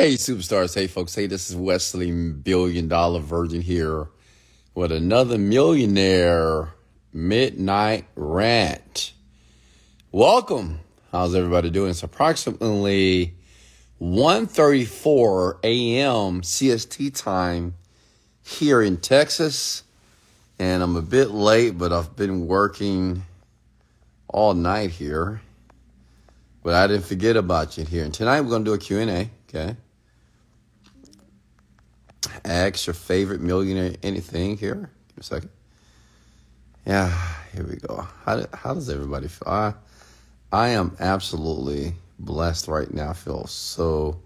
Hey, superstars. Hey, folks. Hey, this is Wesley, billion dollar virgin here with another millionaire midnight rant. Welcome. How's everybody doing? It's approximately 1.34 a.m. CST time here in Texas. And I'm a bit late, but I've been working all night here. But I didn't forget about you here. And tonight we're going to do a Q&A, okay? Ask your favorite millionaire anything here. Give me a second. Yeah, here we go. How, how does everybody feel? I, I am absolutely blessed right now. I feel so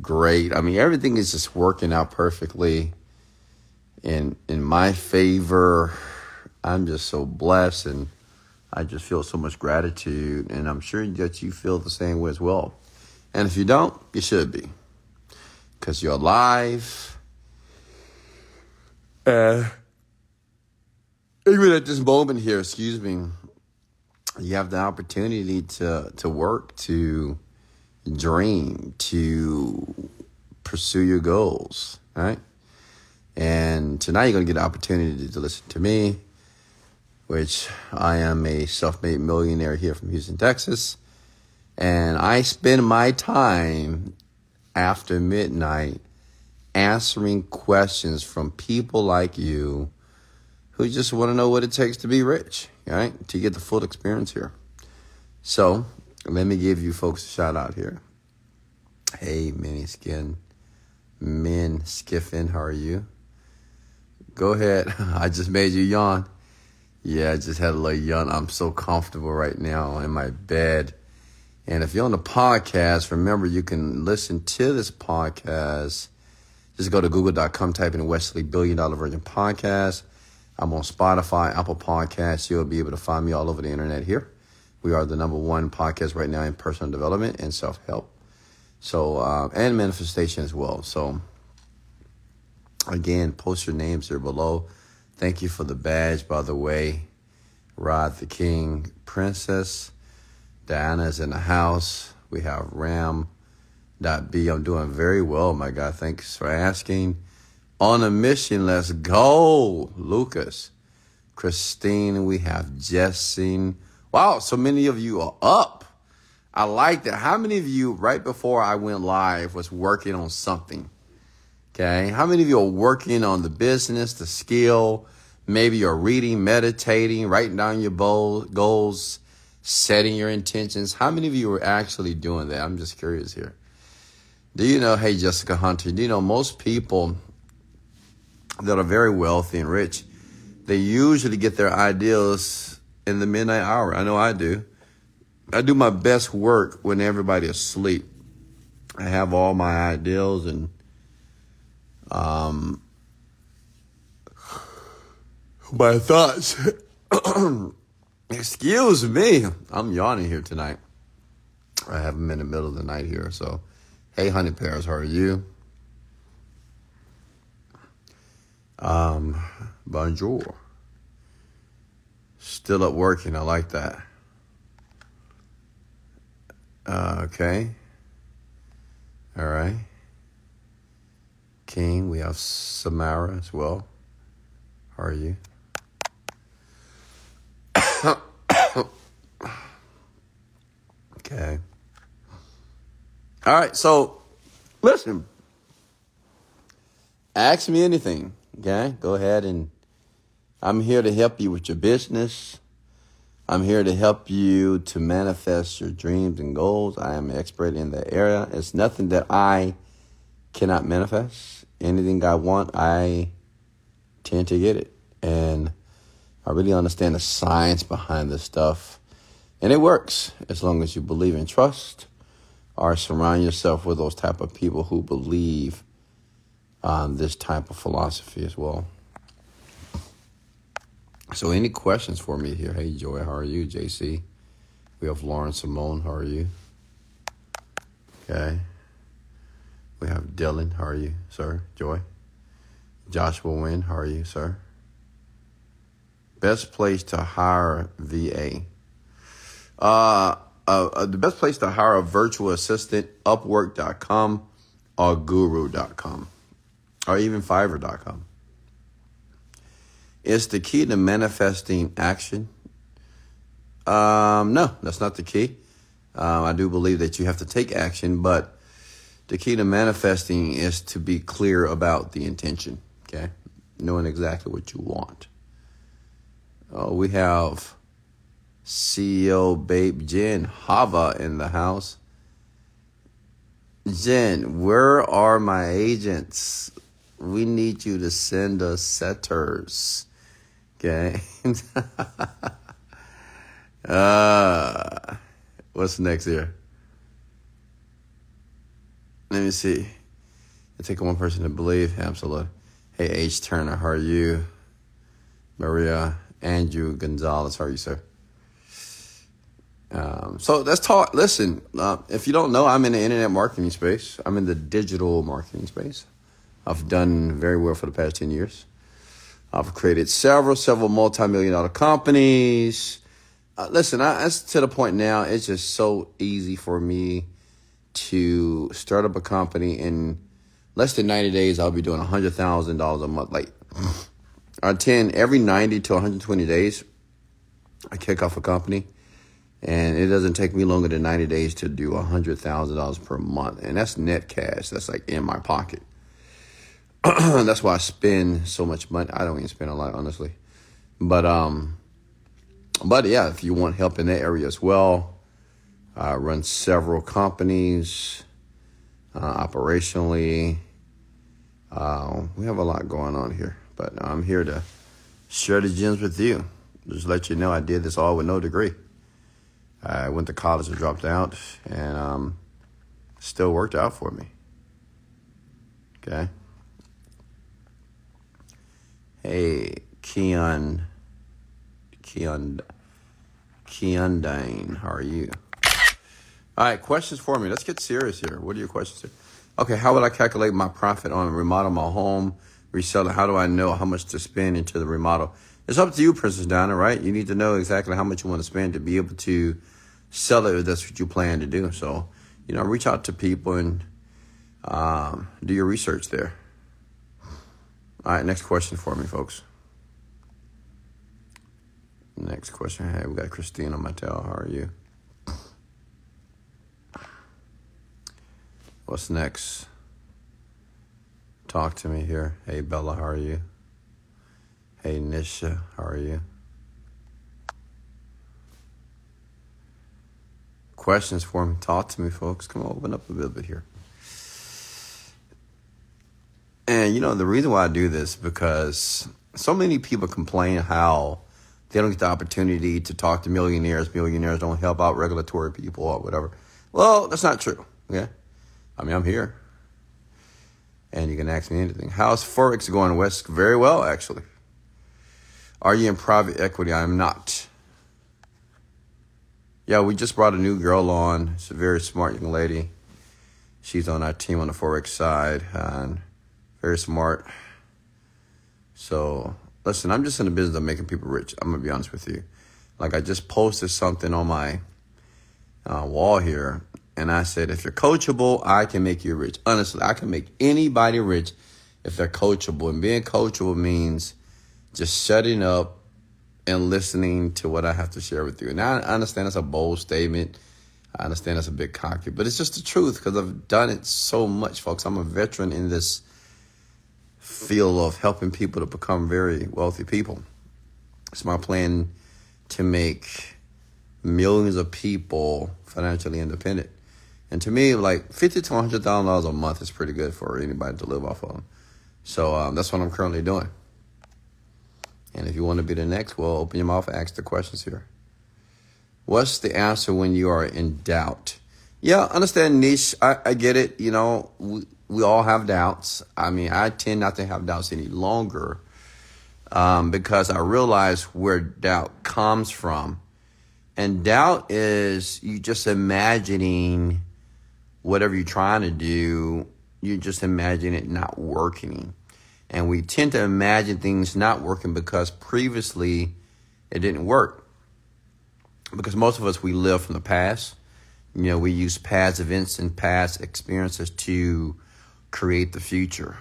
great. I mean, everything is just working out perfectly in in my favor. I'm just so blessed and I just feel so much gratitude and I'm sure that you feel the same way as well. And if you don't, you should be. Cuz you're alive. Uh even at this moment here, excuse me, you have the opportunity to to work, to dream, to pursue your goals, right? And tonight you're going to get an opportunity to listen to me, which I am a self made millionaire here from Houston, Texas. And I spend my time after midnight answering questions from people like you who just want to know what it takes to be rich, right? To get the full experience here. So let me give you folks a shout out here. Hey, Mini Skin, Men Skiffin, how are you? Go ahead. I just made you yawn. Yeah, I just had a little yawn. I'm so comfortable right now in my bed. And if you're on the podcast, remember you can listen to this podcast. Just go to google.com, type in Wesley Billion Dollar Virgin Podcast. I'm on Spotify, Apple Podcasts. You'll be able to find me all over the internet here. We are the number one podcast right now in personal development and self help. So, uh, and manifestation as well. So, Again, post your names there below. Thank you for the badge, by the way. Rod the King, Princess. Diana's in the house. We have Ram. Dot B, I'm doing very well, my God. Thanks for asking. On a mission, let's go. Lucas. Christine, we have Jessing. Wow, so many of you are up. I like that. How many of you, right before I went live, was working on something? Okay. How many of you are working on the business, the skill? Maybe you're reading, meditating, writing down your goals, setting your intentions. How many of you are actually doing that? I'm just curious here. Do you know, hey, Jessica Hunter, do you know most people that are very wealthy and rich, they usually get their ideas in the midnight hour. I know I do. I do my best work when everybody is asleep. I have all my ideals and um, my thoughts. Excuse me. I'm yawning here tonight. I have them in the middle of the night here. So, hey, honey pears, how are you? Um, bonjour. Still up working. I like that. Uh, okay. All right. King. We have Samara as well. How are you? okay. All right. So, listen. Ask me anything. Okay. Go ahead and I'm here to help you with your business. I'm here to help you to manifest your dreams and goals. I am an expert in that area. It's nothing that I cannot manifest anything I want, I tend to get it. And I really understand the science behind this stuff. And it works as long as you believe and trust or surround yourself with those type of people who believe on this type of philosophy as well. So any questions for me here? Hey Joy, how are you? JC. We have Lauren Simone, how are you? Okay. We have Dylan. How are you, sir? Joy. Joshua Wynn. How are you, sir? Best place to hire VA. Uh, uh, uh, the best place to hire a virtual assistant, Upwork.com. or guru.com or even fiverr.com. Is the key to manifesting action? Um, no, that's not the key. Um, I do believe that you have to take action, but the key to manifesting is to be clear about the intention, okay? Knowing exactly what you want. Oh, we have CEO Babe Jen Hava in the house. Jen, where are my agents? We need you to send us setters. Okay. uh, what's next here? Let me see. It take one person to believe. Absolutely. Hey, H. Turner, how are you? Maria, Andrew Gonzalez, how are you, sir? Um, so let's talk. Listen, uh, if you don't know, I'm in the internet marketing space. I'm in the digital marketing space. I've done very well for the past 10 years. I've created several, several multi-million dollar companies. Uh, listen, I, to the point now, it's just so easy for me to start up a company in less than 90 days. I'll be doing $100,000 a month. Like, I 10 every 90 to 120 days, I kick off a company and it doesn't take me longer than 90 days to do $100,000 per month. And that's net cash. That's like in my pocket. that's why I spend so much money. I don't even spend a lot, honestly. But, um, but yeah, if you want help in that area as well, I run several companies uh, operationally. Uh, we have a lot going on here, but I'm here to share the gems with you. Just let you know I did this all with no degree. I went to college and dropped out, and um, still worked out for me. Okay. Hey, Keon, Keon, Keon Dane, how are you? All right, questions for me. Let's get serious here. What are your questions here? Okay, how would I calculate my profit on remodel my home, resell it? How do I know how much to spend into the remodel? It's up to you, Princess Donna, right? You need to know exactly how much you want to spend to be able to sell it if that's what you plan to do. So, you know, reach out to people and um, do your research there. All right, next question for me, folks. Next question. Hey, we got Christina Mattel. How are you? What's next? Talk to me here. Hey, Bella, how are you? Hey, Nisha, how are you? questions for me, talk to me, folks. Come on, open up a little bit here. And you know, the reason why I do this because so many people complain how they don't get the opportunity to talk to millionaires. Millionaires don't help out regulatory people or whatever. Well, that's not true. Yeah. I mean, I'm here. And you can ask me anything. How's Forex going, West? Very well, actually. Are you in private equity? I am not. Yeah, we just brought a new girl on. She's a very smart young lady. She's on our team on the Forex side and very smart. So, listen, I'm just in the business of making people rich. I'm going to be honest with you. Like, I just posted something on my uh, wall here, and I said, if you're coachable, I can make you rich. Honestly, I can make anybody rich if they're coachable. And being coachable means just shutting up and listening to what I have to share with you. Now, I understand that's a bold statement. I understand that's a bit cocky, but it's just the truth because I've done it so much, folks. I'm a veteran in this field of helping people to become very wealthy people. It's my plan to make millions of people financially independent. And to me, like fifty to hundred thousand dollars a month is pretty good for anybody to live off of. So um, that's what I'm currently doing. And if you want to be the next, well, open your mouth ask the questions here. What's the answer when you are in doubt? Yeah, understand niche. I, I get it. You know, we, we all have doubts. I mean, I tend not to have doubts any longer um, because I realize where doubt comes from. And doubt is you just imagining whatever you're trying to do, you just imagine it not working. And we tend to imagine things not working because previously it didn't work. Because most of us, we live from the past. You know, we use past events and past experiences to create the future.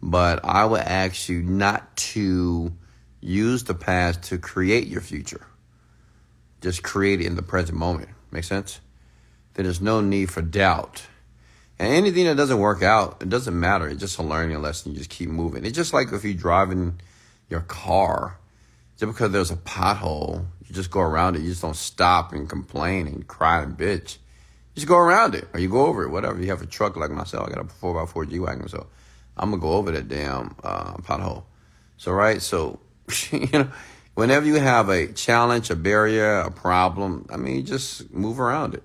But I would ask you not to use the past to create your future. Just create it in the present moment. Make sense? Then there's no need for doubt. And anything that doesn't work out, it doesn't matter. It's just a learning lesson. You just keep moving. It's just like if you're driving your car, just because there's a pothole, you just go around it. You just don't stop and complain and cry and bitch. You just go around it or you go over it, whatever. You have a truck like myself. I got a 4x4 G Wagon, so I'm going to go over that damn uh, pothole. So, right? So, you know, whenever you have a challenge, a barrier, a problem, I mean, just move around it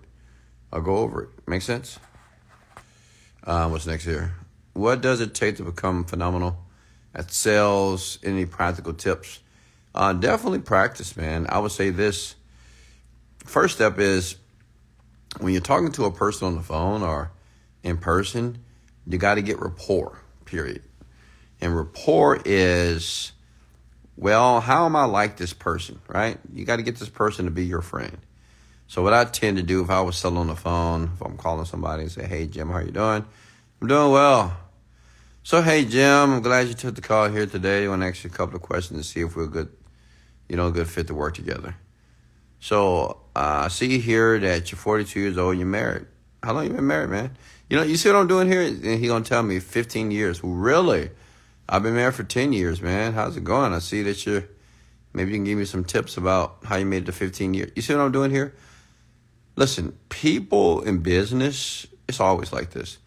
or go over it. Make sense? Uh, what's next here? What does it take to become phenomenal at sales? Any practical tips? Uh, definitely practice, man. I would say this. First step is when you're talking to a person on the phone or in person, you got to get rapport, period. And rapport is, well, how am I like this person, right? You got to get this person to be your friend. So what I tend to do if I was selling on the phone, if I'm calling somebody and say, "Hey Jim, how you doing?" I'm doing well. So hey Jim, I'm glad you took the call here today. I want to ask you a couple of questions to see if we're good, you know, good fit to work together. So uh, I see here that you're 42 years old. You're married. How long you been married, man? You know, you see what I'm doing here? And he gonna tell me 15 years. Really? I've been married for 10 years, man. How's it going? I see that you're. Maybe you can give me some tips about how you made it to 15 years. You see what I'm doing here? Listen, people in business, it's always like this.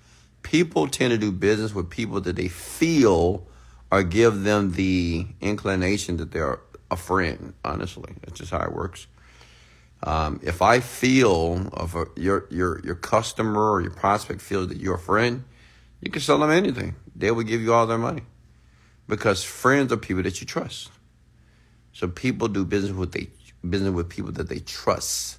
People tend to do business with people that they feel or give them the inclination that they're a friend. Honestly, that's just how it works. Um, if I feel of a, your your your customer or your prospect feels that you're a friend, you can sell them anything. They will give you all their money because friends are people that you trust. So people do business with they business with people that they trust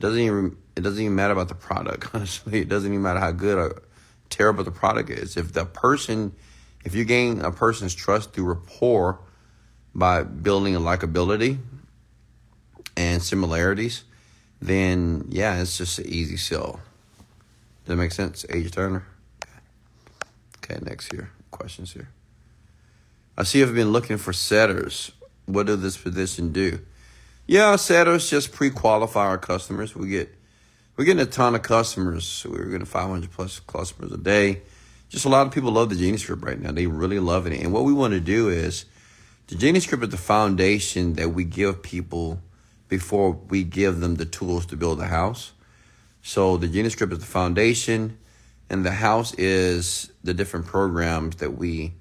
doesn't even it doesn't even matter about the product. Honestly, it doesn't even matter how good or terrible the product is. If the person, if you gain a person's trust through rapport by building a likability and similarities, then yeah, it's just an easy sell. Does that make sense, H. Turner? Okay, next here. Questions here. I see you've been looking for setters. What does this position do? Yeah, setters just pre-qualify our customers. We get we're getting a ton of customers. We're getting 500 plus customers a day. Just a lot of people love the Genie Script right now. They really love it. And what we want to do is the Genie Script is the foundation that we give people before we give them the tools to build a house. So the Genie Script is the foundation, and the house is the different programs that we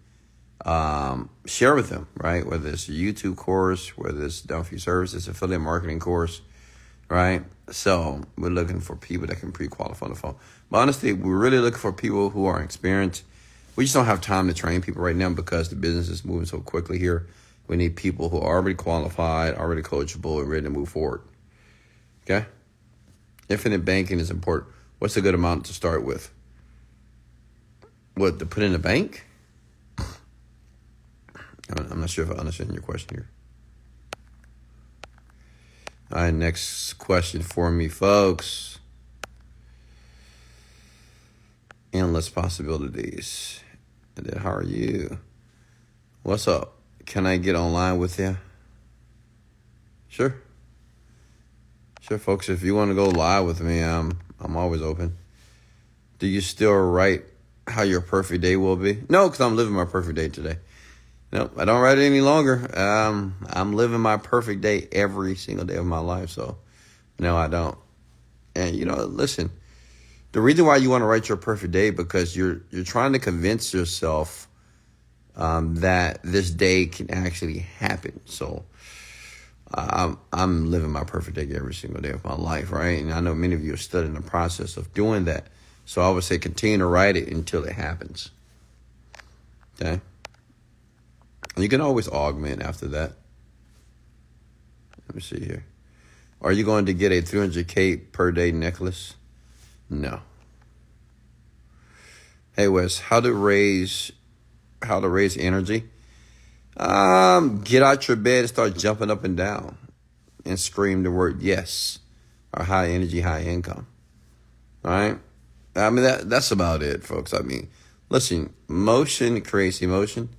um, share with them, right? Whether it's a YouTube course, whether it's Done For You Services, affiliate marketing course, right? So we're looking for people that can pre-qualify on the phone. But honestly, we're really looking for people who are experienced. We just don't have time to train people right now because the business is moving so quickly here. We need people who are already qualified, already coachable, and ready to move forward. Okay? Infinite banking is important. What's a good amount to start with? What to put in the bank? I'm not sure if I understand your question here. All right, next question for me, folks. Endless possibilities. How are you? What's up? Can I get online with you? Sure. Sure, folks. If you want to go live with me, I'm I'm always open. Do you still write how your perfect day will be? No, because I'm living my perfect day today. Nope, I don't write it any longer. Um, I'm living my perfect day every single day of my life. So, no, I don't. And you know, listen, the reason why you want to write your perfect day because you're you're trying to convince yourself um, that this day can actually happen. So, I'm I'm living my perfect day every single day of my life, right? And I know many of you are still in the process of doing that. So I would say continue to write it until it happens. Okay. You can always augment after that. Let me see here. Are you going to get a 300k per day necklace? No. Hey Wes, how to raise how to raise energy? Um, get out your bed and start jumping up and down and scream the word yes or high energy, high income. All right? I mean that that's about it, folks. I mean, Listen, motion creates emotion.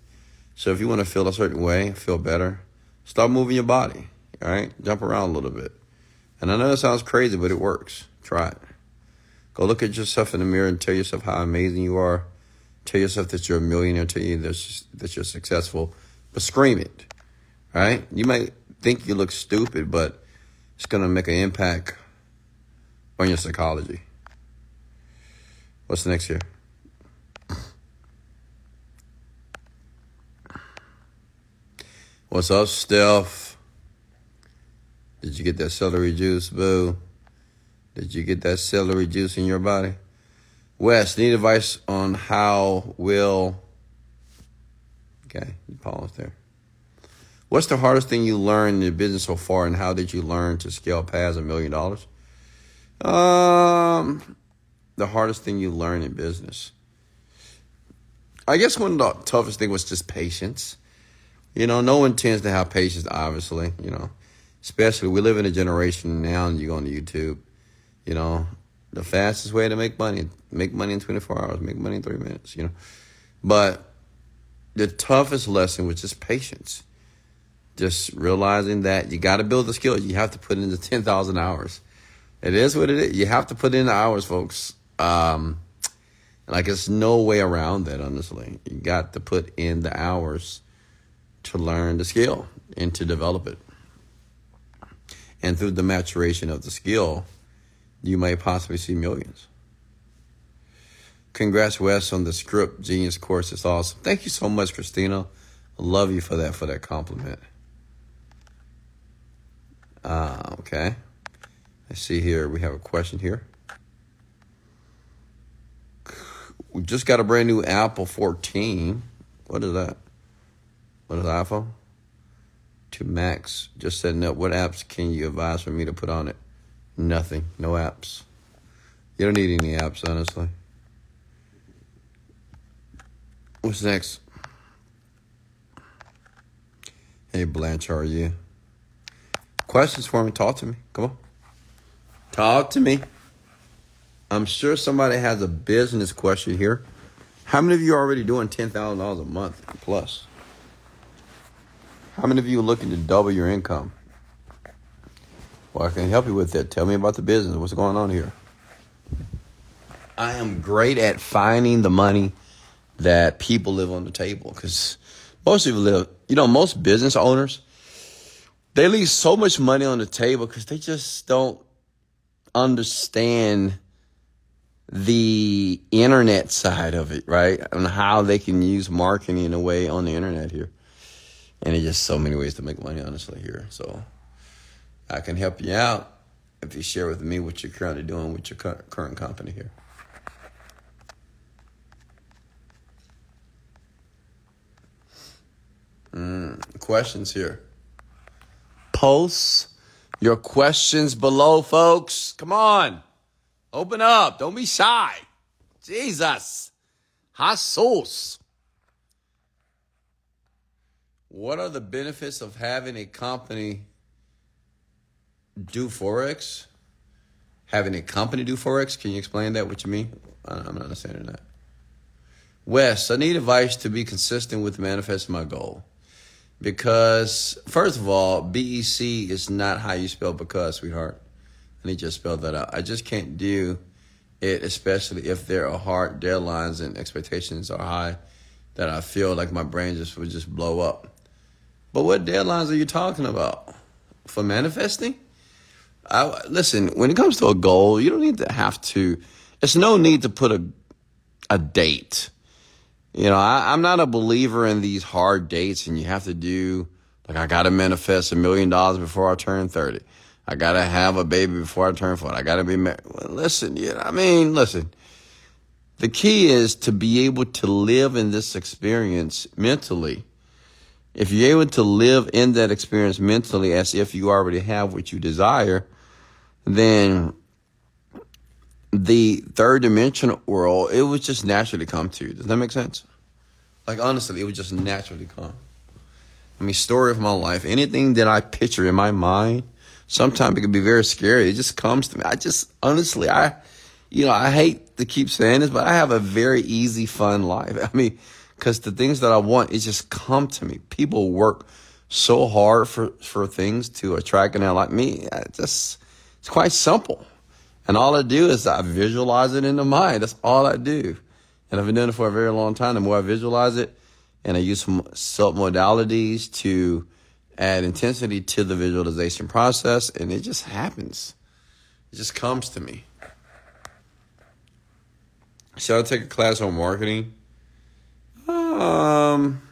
So if you want to feel a certain way, feel better, start moving your body. All right, jump around a little bit. And I know it sounds crazy, but it works. Try it. Go look at yourself in the mirror and tell yourself how amazing you are. Tell yourself that you're a millionaire. Tell you that you're successful, but scream it. Right? You might think you look stupid, but it's going to make an impact on your psychology. What's next here? What's up, Steph? Did you get that celery juice, boo? Did you get that celery juice in your body? Wes, need advice on how will. Okay, you pause there. What's the hardest thing you learned in your business so far, and how did you learn to scale past a million dollars? Um, the hardest thing you learn in business. I guess one of the toughest thing was just patience. You know, no one tends to have patience, obviously, you know, especially we live in a generation now and you go on YouTube, you know, the fastest way to make money, make money in 24 hours, make money in three minutes, you know. But the toughest lesson was just patience. Just realizing that you got to build the skill. You have to put in the 10,000 hours. It is what it is. You have to put in the hours, folks. Um, like, there's no way around that, honestly. You got to put in the hours to learn the skill and to develop it. And through the maturation of the skill, you may possibly see millions. Congrats, Wes, on the script genius course. It's awesome. Thank you so much, Christina. I love you for that for that compliment. Uh, okay. I see here we have a question here. We just got a brand new Apple 14. What is that? What is iPhone? To Max, just setting up. What apps can you advise for me to put on it? Nothing. No apps. You don't need any apps, honestly. What's next? Hey, Blanche, how are you? Questions for me? Talk to me. Come on. Talk to me. I'm sure somebody has a business question here. How many of you are already doing $10,000 a month plus? How many of you are looking to double your income? Well, I can help you with that. Tell me about the business. What's going on here? I am great at finding the money that people live on the table because most people live, you know, most business owners, they leave so much money on the table because they just don't understand the internet side of it, right? And how they can use marketing in a way on the internet here. And there's just so many ways to make money, honestly, here. So I can help you out if you share with me what you're currently doing with your current company here. Mm, questions here. Post your questions below, folks. Come on. Open up. Don't be shy. Jesus. Hot. What are the benefits of having a company do Forex? Having a company do Forex? Can you explain that? What you mean? I'm not understanding that. Wes, I need advice to be consistent with manifesting my goal. Because, first of all, BEC is not how you spell because, sweetheart. I need you to spell that out. I just can't do it, especially if there are hard deadlines and expectations are high, that I feel like my brain just would just blow up. But what deadlines are you talking about? For manifesting? I, listen, when it comes to a goal, you don't need to have to, it's no need to put a, a date. You know, I, I'm not a believer in these hard dates and you have to do, like, I got to manifest a million dollars before I turn 30. I got to have a baby before I turn 40. I got to be married. Well, listen, you know, I mean, listen. The key is to be able to live in this experience mentally if you're able to live in that experience mentally as if you already have what you desire, then the third dimensional world, it would just naturally come to you. Does that make sense? Like, honestly, it would just naturally come. I mean, story of my life, anything that I picture in my mind, sometimes it can be very scary. It just comes to me. I just, honestly, I, you know, I hate to keep saying this, but I have a very easy, fun life. I mean, because the things that I want, it just come to me. People work so hard for, for things to attract and like me. I just, it's quite simple. And all I do is I visualize it in the mind. That's all I do. And I've been doing it for a very long time. The more I visualize it, and I use some sub modalities to add intensity to the visualization process, and it just happens. It just comes to me. Should I take a class on marketing? Um,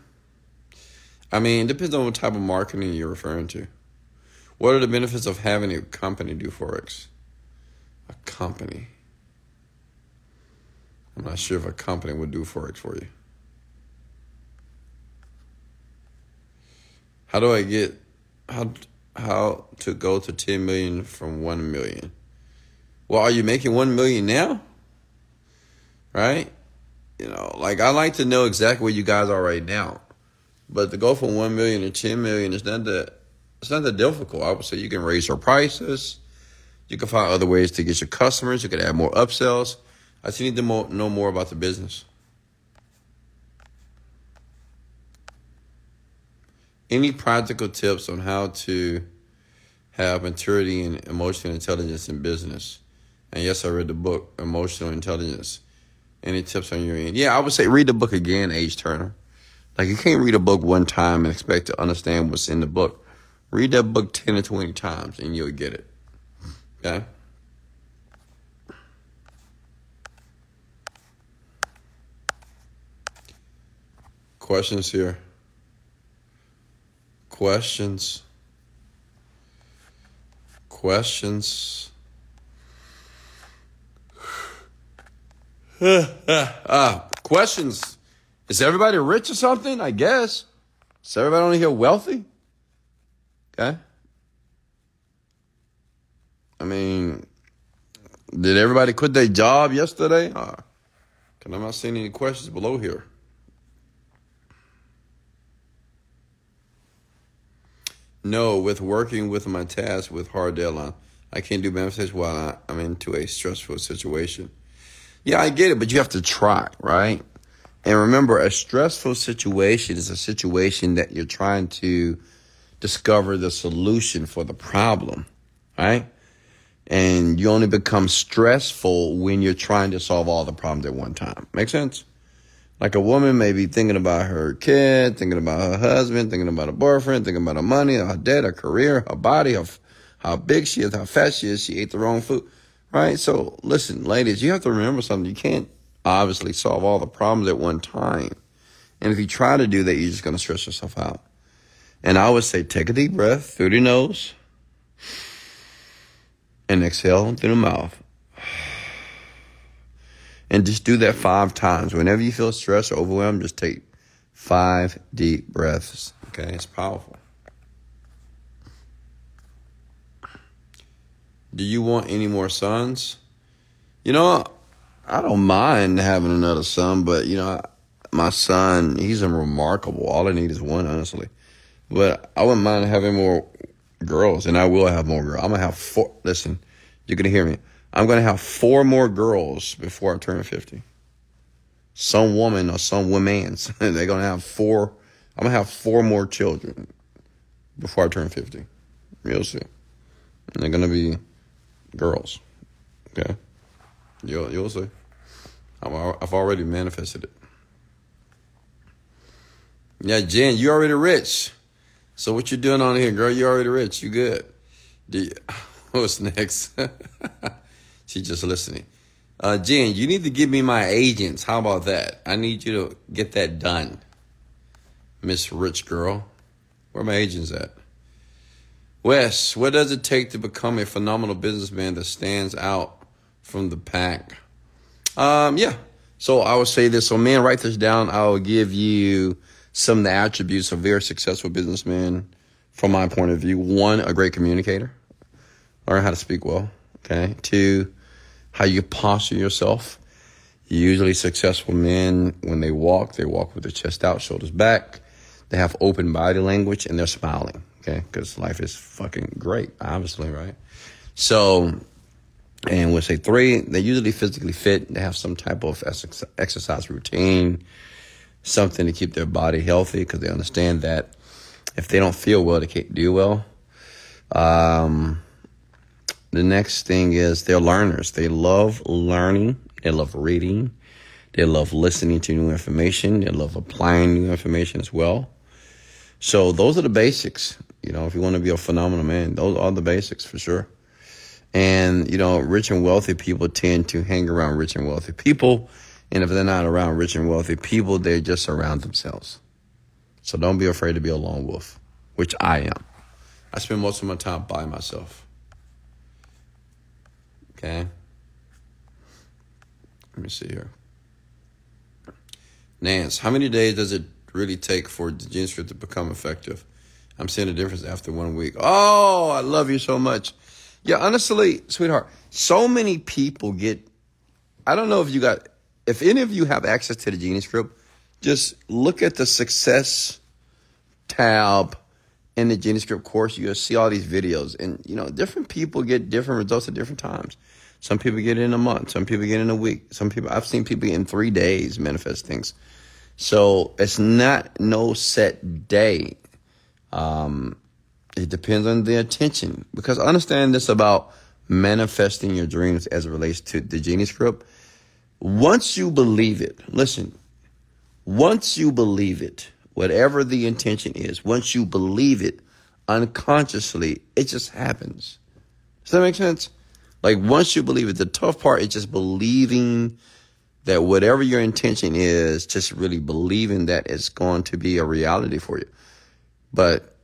I mean, it depends on what type of marketing you're referring to. What are the benefits of having a company do Forex? A company. I'm not sure if a company would do Forex for you. How do I get how how to go to 10 million from 1 million? Well, are you making 1 million now? Right? You know, like I like to know exactly where you guys are right now. But to go from 1 million to 10 million is not that it's not that difficult. I would say you can raise your prices. You can find other ways to get your customers. You can add more upsells. I just need to know more about the business. Any practical tips on how to have maturity and emotional intelligence in business? And yes, I read the book, Emotional Intelligence. Any tips on your end? Yeah, I would say read the book again, H. Turner. Like you can't read a book one time and expect to understand what's in the book. Read that book 10 or 20 times and you'll get it. Okay? Questions here? Questions? Questions? uh, questions. Is everybody rich or something? I guess. Is everybody only here wealthy? Okay. I mean, did everybody quit their job yesterday? Uh, Cause I'm not seeing any questions below here. No, with working with my task with hard deadline, I can't do manifestation while I'm into a stressful situation. Yeah, I get it, but you have to try, right? And remember, a stressful situation is a situation that you're trying to discover the solution for the problem, right? And you only become stressful when you're trying to solve all the problems at one time. Make sense? Like a woman may be thinking about her kid, thinking about her husband, thinking about her boyfriend, thinking about her money, her debt, her career, her body, her, how big she is, how fat she is, she ate the wrong food, right? So listen, ladies, you have to remember something. You can't obviously solve all the problems at one time. And if you try to do that, you're just going to stress yourself out. And I would say take a deep breath through the nose and exhale through the mouth. And just do that five times. Whenever you feel stressed or overwhelmed, just take five deep breaths. Okay, it's powerful. Do you want any more sons? You know, I don't mind having another son, but you know, my son, he's a remarkable. All I need is one, honestly. But I wouldn't mind having more girls, and I will have more girls. I'm gonna have four. Listen, you're gonna hear me. I'm going to have four more girls before I turn 50. Some woman or some women's. They're going to have four. I'm going to have four more children before I turn 50. You'll see. And they're going to be girls. Okay? You'll, you'll see. i have already manifested it. Yeah, Jen, you already rich. So what you doing on here, girl? You already rich. You good. You, what's next? She's just listening. Uh, Jen, you need to give me my agents. How about that? I need you to get that done. Miss Rich Girl. Where my agents at? Wes, what does it take to become a phenomenal businessman that stands out from the pack? Um, yeah. So I would say this. So man, write this down. I will give you some of the attributes of very successful businessmen from my point of view. One, a great communicator. Learn how to speak well. Okay. Two, how you posture yourself. Usually successful men, when they walk, they walk with their chest out, shoulders back. They have open body language and they're smiling. Okay. Cause life is fucking great, obviously, right? So And we'll say three, they're usually physically fit. They have some type of exercise routine, something to keep their body healthy because they understand that if they don't feel well, they can't do well. Um, the next thing is they're learners. They love learning. They love reading. They love listening to new information. They love applying new information as well. So those are the basics. You know, if you want to be a phenomenal man, those are the basics for sure. And, you know, rich and wealthy people tend to hang around rich and wealthy people. And if they're not around rich and wealthy people, they're just around themselves. So don't be afraid to be a lone wolf, which I am. I spend most of my time by myself. Okay? Let me see here. Nance, how many days does it really take for the Genie Script to become effective? I'm seeing a difference after one week. Oh, I love you so much. Yeah, honestly, sweetheart, so many people get. I don't know if you got, if any of you have access to the Genius Group, just look at the success tab in the Genius Group course. You'll see all these videos, and you know, different people get different results at different times. Some people get it in a month. Some people get it in a week. Some people, I've seen people in three days manifest things. So it's not no set day. Um, it depends on the attention because understand this about manifesting your dreams as it relates to the Genie Script. Once you believe it, listen, once you believe it, whatever the intention is, once you believe it unconsciously, it just happens. Does that make sense? Like once you believe it, the tough part is just believing that whatever your intention is, just really believing that it's going to be a reality for you. But,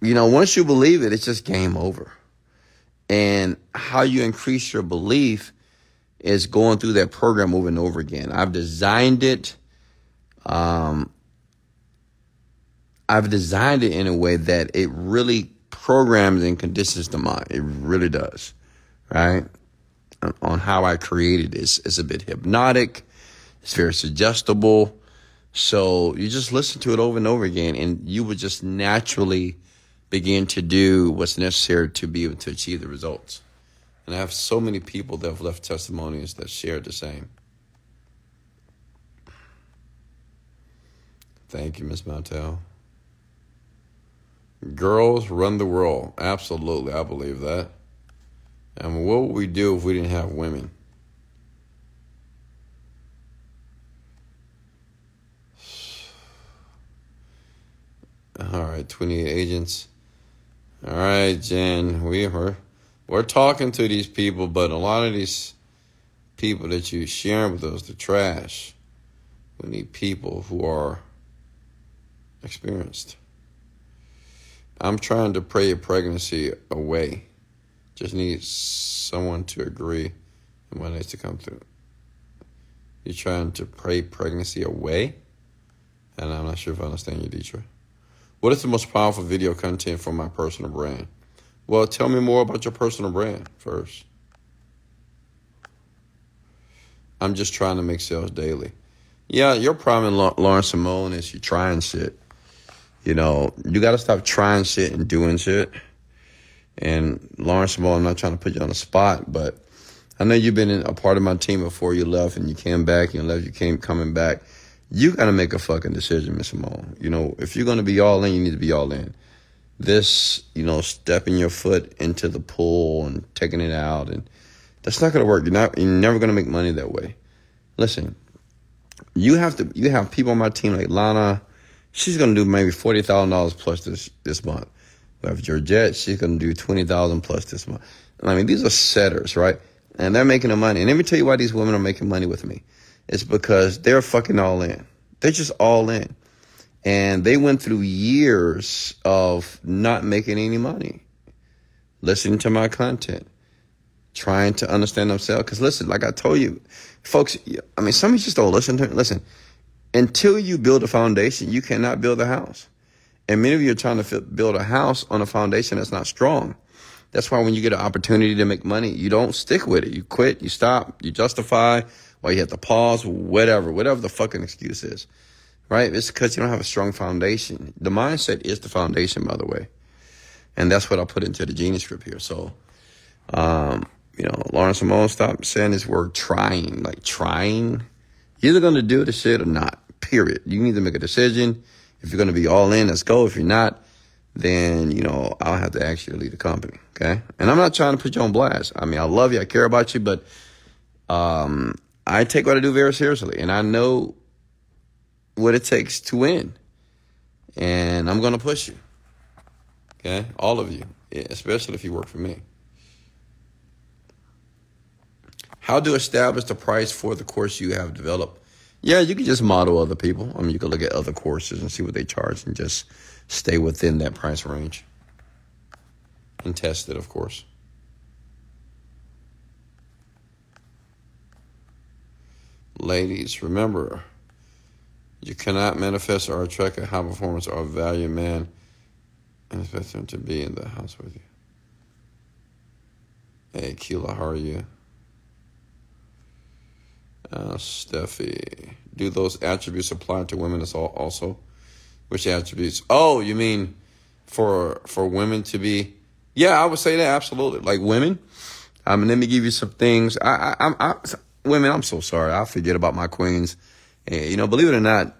you know, once you believe it, it's just game over. And how you increase your belief is going through that program over and over again. I've designed it. Um, I've designed it in a way that it really programs and conditions the mind. It really does right? On how I created this. It's a bit hypnotic. It's very suggestible. So you just listen to it over and over again and you would just naturally begin to do what's necessary to be able to achieve the results. And I have so many people that have left testimonies that share the same. Thank you, Miss Montel. Girls run the world. Absolutely, I believe that. And what would we do if we didn't have women? All right, 28 agents. All right, Jen, we are we're talking to these people, but a lot of these people that you share with us, the trash. We need people who are experienced. I'm trying to pray a pregnancy away. Just need someone to agree and when it's to come through. You're trying to pray pregnancy away? And I'm not sure if I understand you, Deidre. What is the most powerful video content for my personal brand? Well, tell me more about your personal brand first. I'm just trying to make sales daily. Yeah, your problem Lauren Simone is you're trying shit. You know, you got to stop trying shit and doing shit. And Lawrence Ball, I'm not trying to put you on the spot, but I know you've been a part of my team before you left and you came back, you left, you came coming back. You got to make a fucking decision, Miss Simone. You know, if you're to be all in, you need to be all in. This, you know, stepping your foot into the pool and taking it out, and that's not to work. You're not, you're never to make money that way. Listen, you have to, you have people on my team like Lana. She's to do maybe forty thousand dollars plus this this month. We have Georgette, she's to do 20000 plus this month. I mean, these are setters, right? And they're making the money. And let me tell you why these women are making money with me. It's because they're fucking all in. They're just all in. And they went through years of not making any money, listening to my content, trying to understand themselves. Because listen, like I told you, folks, I mean, some of you just don't listen to me. Listen, until you build a foundation, you cannot build a house. And many of you are trying to build a house on a foundation that's not strong. That's why when you get an opportunity to make money, you don't stick with it. You quit, you stop, you justify, or you have to pause, whatever, whatever the fucking excuse is. Right? It's because you don't have a strong foundation. The mindset is the foundation, by the way. And that's what I put into the Genie Script here. So, um, you know, Lauren Simone, stop saying this word trying. Like trying. You're either gonna do the shit or not. Period. You need to make a decision. If you're gonna be all in, let's go. If you're not, then you know I'll have to to leave the company. Okay. And I'm not trying to put you on blast. I mean, I love you. I care about you, but um, I take what I do very seriously, and I know what it takes to win. And I'm gonna push you. Okay, all of you, especially if you work for me. How to establish the price for the course you have developed? Yeah, you can just model other people. I mean, you can look at other courses and see what they charge and just stay within that price range and test it, of course. Ladies, remember, you cannot manifest or attract a high performance or value man and expect him to be in the house with you. Hey, Keela, how are you? Uh, Steffi, do those attributes apply to women as also? Which attributes? Oh, you mean for for women to be? Yeah, I would say that absolutely. Like women. I mean, let me give you some things. I, I, I, I women. I'm so sorry. I forget about my queens. And, you know, believe it or not,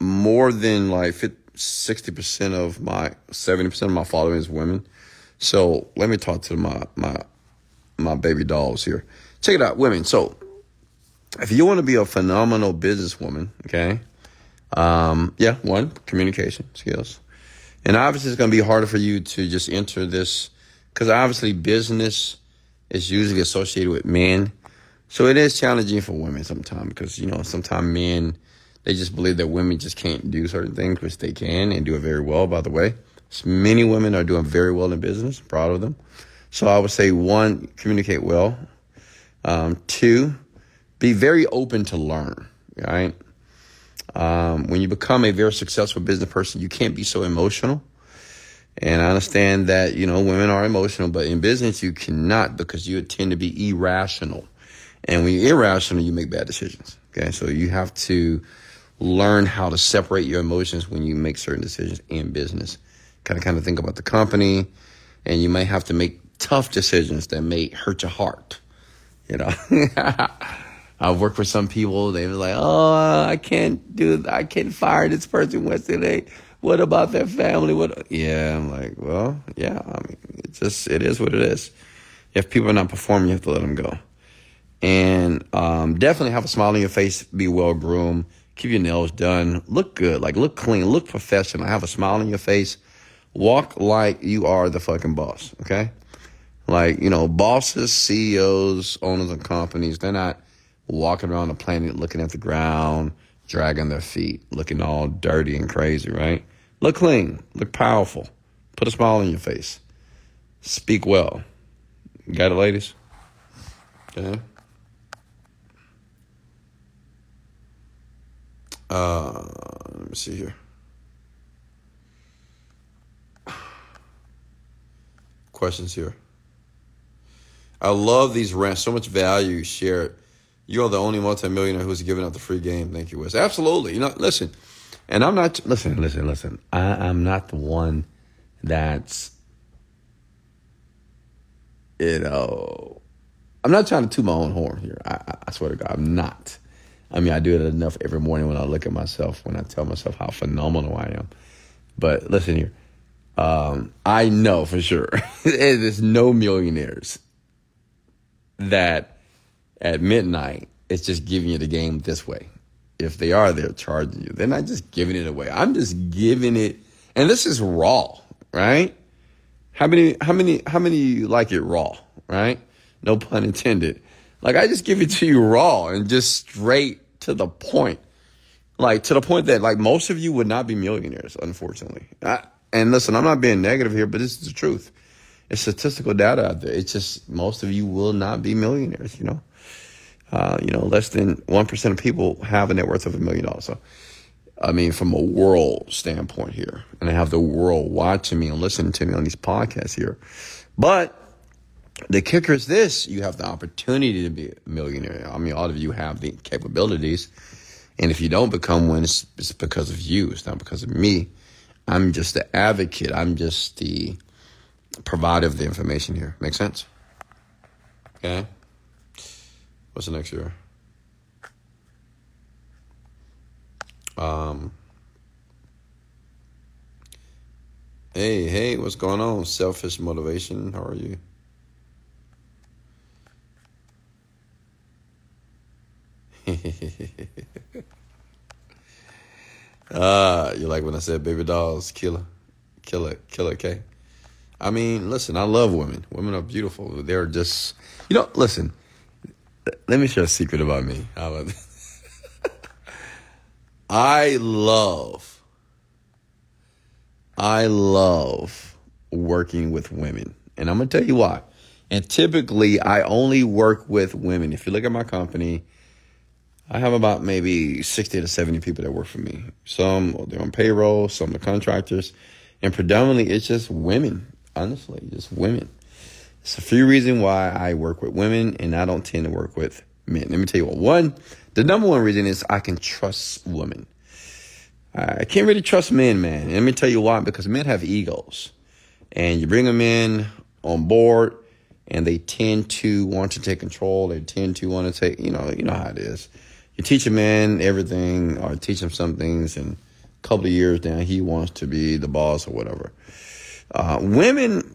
more than like 60 percent of my 70 percent of my following is women. So let me talk to my my my baby dolls here. Check it out, women. So if you want to be a phenomenal businesswoman, okay, um, yeah, one, communication skills. And obviously, it's going to be harder for you to just enter this because obviously, business is usually associated with men. So it is challenging for women sometimes because, you know, sometimes men, they just believe that women just can't do certain things, which they can and do it very well, by the way. Many women are doing very well in business, proud of them. So I would say one, communicate well. Um, two, be very open to learn, right? Um, when you become a very successful business person, you can't be so emotional. And I understand that, you know, women are emotional, but in business, you cannot because you tend to be irrational. And when you're irrational, you make bad decisions. Okay. So you have to learn how to separate your emotions when you make certain decisions in business. Kind of, kind of think about the company and you may have to make tough decisions that may hurt your heart. You know, I've worked with some people. They were like, "Oh, I can't do. I can't fire this person yesterday. What about their family? What?" Yeah, I'm like, well, yeah. I mean, just it is what it is. If people are not performing, you have to let them go. And um, definitely have a smile on your face. Be well groomed. Keep your nails done. Look good. Like look clean. Look professional. Have a smile on your face. Walk like you are the fucking boss. Okay. Like you know, bosses, CEOs, owners of companies. They're not walking around the planet looking at the ground, dragging their feet, looking all dirty and crazy, right? Look clean, look powerful, put a smile on your face, speak well. got it, ladies? Okay. Uh, let me see here. Questions here. I love these rants. So much value shared you're the only multimillionaire who's giving out the free game. Thank you, Wes. Absolutely. You know, listen, and I'm not, listen, listen, listen. I, I'm not the one that's, you know, I'm not trying to toot my own horn here. I, I swear to God, I'm not. I mean, I do it enough every morning when I look at myself, when I tell myself how phenomenal I am. But listen here, um, I know for sure there's no millionaires that at midnight, it's just giving you the game this way. If they are, they're charging you. They're not just giving it away. I'm just giving it, and this is raw, right? How many, how many, how many like it raw, right? No pun intended. Like I just give it to you raw and just straight to the point. Like to the point that like most of you would not be millionaires, unfortunately. I, and listen, I'm not being negative here, but this is the truth. It's statistical data out there. It's just most of you will not be millionaires, you know? Uh, you know, less than 1% of people have a net worth of a million dollars. So, I mean, from a world standpoint here, and I have the world watching me and listening to me on these podcasts here. But the kicker is this you have the opportunity to be a millionaire. I mean, all of you have the capabilities. And if you don't become one, it's, it's because of you, it's not because of me. I'm just the advocate, I'm just the provider of the information here. Make sense? Okay. What's the next year? Um. Hey, hey, what's going on? Selfish motivation. How are you? Uh, you like when I said baby dolls, killer, killer, killer K. I mean, listen, I love women. Women are beautiful. They're just, you know, listen. Let me share a secret about me. About I love, I love working with women, and I'm gonna tell you why. And typically, I only work with women. If you look at my company I have about maybe 60 to 70 people that work for me. Some they're on payroll, some are contractors, and predominantly it's just women, honestly, just women. It's a few reasons why I work with women and I don't tend to work with men. Let me tell you what. One, the number one reason is I can trust women. I can't really trust men, man. let me tell you why. Because men have egos. And you bring them in on board and they tend to want to take control. They tend to want to take, you know, you know how it is you teach a man everything or teach him some things and a couple of years down he wants to be the boss or whatever. Uh, women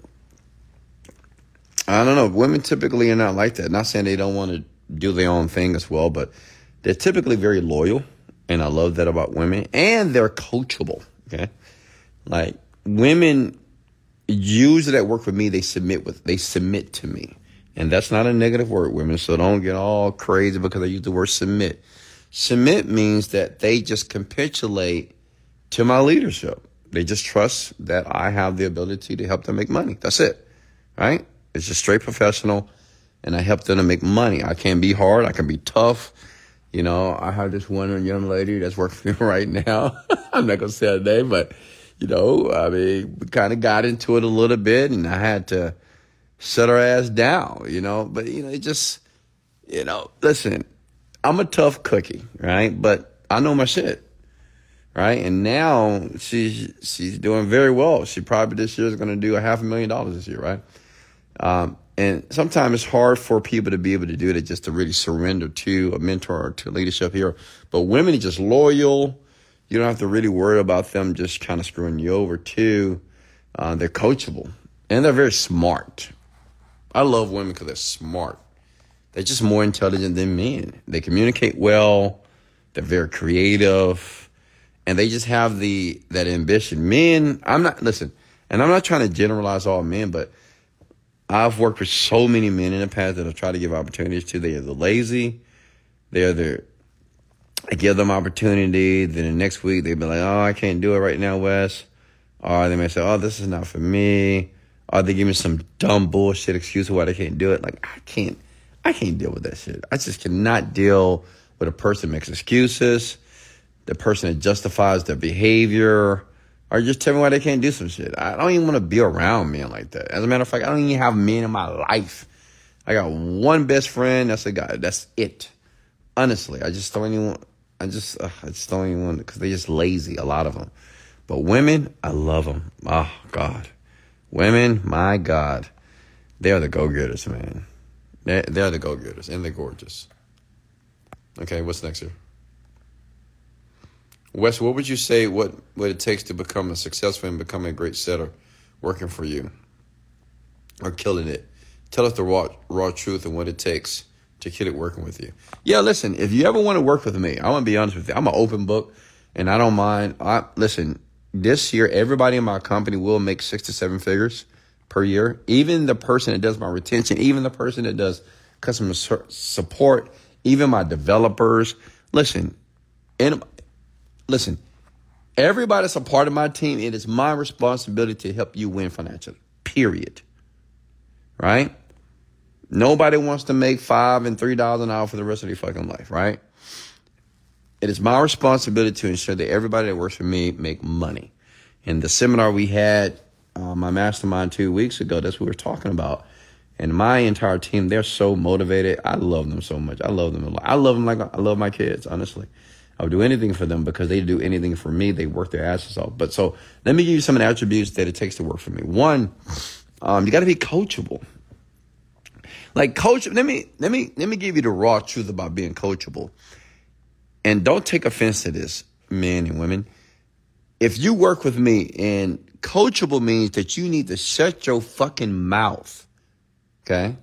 i don't know women typically are not like that. Not saying they don't want to do their own thing as well but they're typically very loyal and i love that about women and they're coachable okay? Like women usually that work with me they submit with they submit to me and that's not a negative word, women. So don't get all crazy because I use the word submit. Submit means that they just capitulate to my leadership. They just trust that I have the ability to help them make money. That's it. Right? It's just straight professional and I help them to make money. I can be hard. I can be tough. You know, I have this one young lady that's working for me right now. I'm not going to say her name, but you know, I mean, we kind of got into it a little bit and I had to, shut her ass down, you know. But you know, it just, you know, listen, I'm a tough cookie, right? But I know my shit, right? And now she's she's doing very well. She probably this year is going to do a half a million dollars this year, right? Um, and sometimes it's hard for people to be able to do that, just to really surrender to a mentor or to leadership here. But women are just loyal. You don't have to really worry about them just kind of screwing you over too. Uh, they're coachable and they're very smart, I love women because they're smart. They're just more intelligent than men. They communicate well. They're very creative, and they just have the that ambition. Men, I'm not listen, and I'm not trying to generalize all men, but I've worked with so many men in the past that I've tried to give opportunities to. They are the lazy. They are the I give them opportunity. Then the next week they'd be like, "Oh, I can't do it right now, Wes," or they may say, "Oh, this is not for me." Or they give me some dumb bullshit excuse why they can't do it. Like I can't, I can't deal with that shit. I just cannot deal with a person makes excuses, the person that justifies their behavior, or just tell me why they can't do some shit. I don't even want to be around men like that. As a matter of fact, I don't even have men in my life. I got one best friend. That's a guy. That's it. Honestly, I just don't even. I just, uh, I just don't even want because they're just lazy. A lot of them. But women, I love them. Oh God. Women, my God, they are the go getters, man. They're, the go getters, and they're gorgeous. Okay, what's next here? Wes, what would you say what, what it takes to become a successful and become a great setter working for you or killing it? Tell us the raw, raw truth and what it takes to kill it working with you. Yeah, listen, if you ever want to work with me, I want to be honest with you. I'm an open book and I don't mind. I Listen, this year, everybody in my company will make six to seven figures per year. Even the person that does my retention, even the person that does customer support, even my developers. Listen, and listen, everybody that's a part of my team, it is my responsibility to help you win financially. Period. Right? Nobody wants to make five and three dollars an hour for the rest of their fucking life, right? It is my responsibility to ensure that everybody that works for me make money. In the seminar we had, uh, my mastermind two weeks ago, that's what we were talking about. And my entire team, they're so motivated. I love them so much. I love them a lot. I love them like I love my kids, honestly. I would do anything for them because they do anything for me. They work their asses off. But so let me give you some of the attributes that it takes to work for me. One, um, you got to be coachable. Like coach, let me let me let me give you the raw truth about being coachable. And don't take offense to this, men and women. If you work with me and coachable means that you need to shut your fucking mouth. Okay?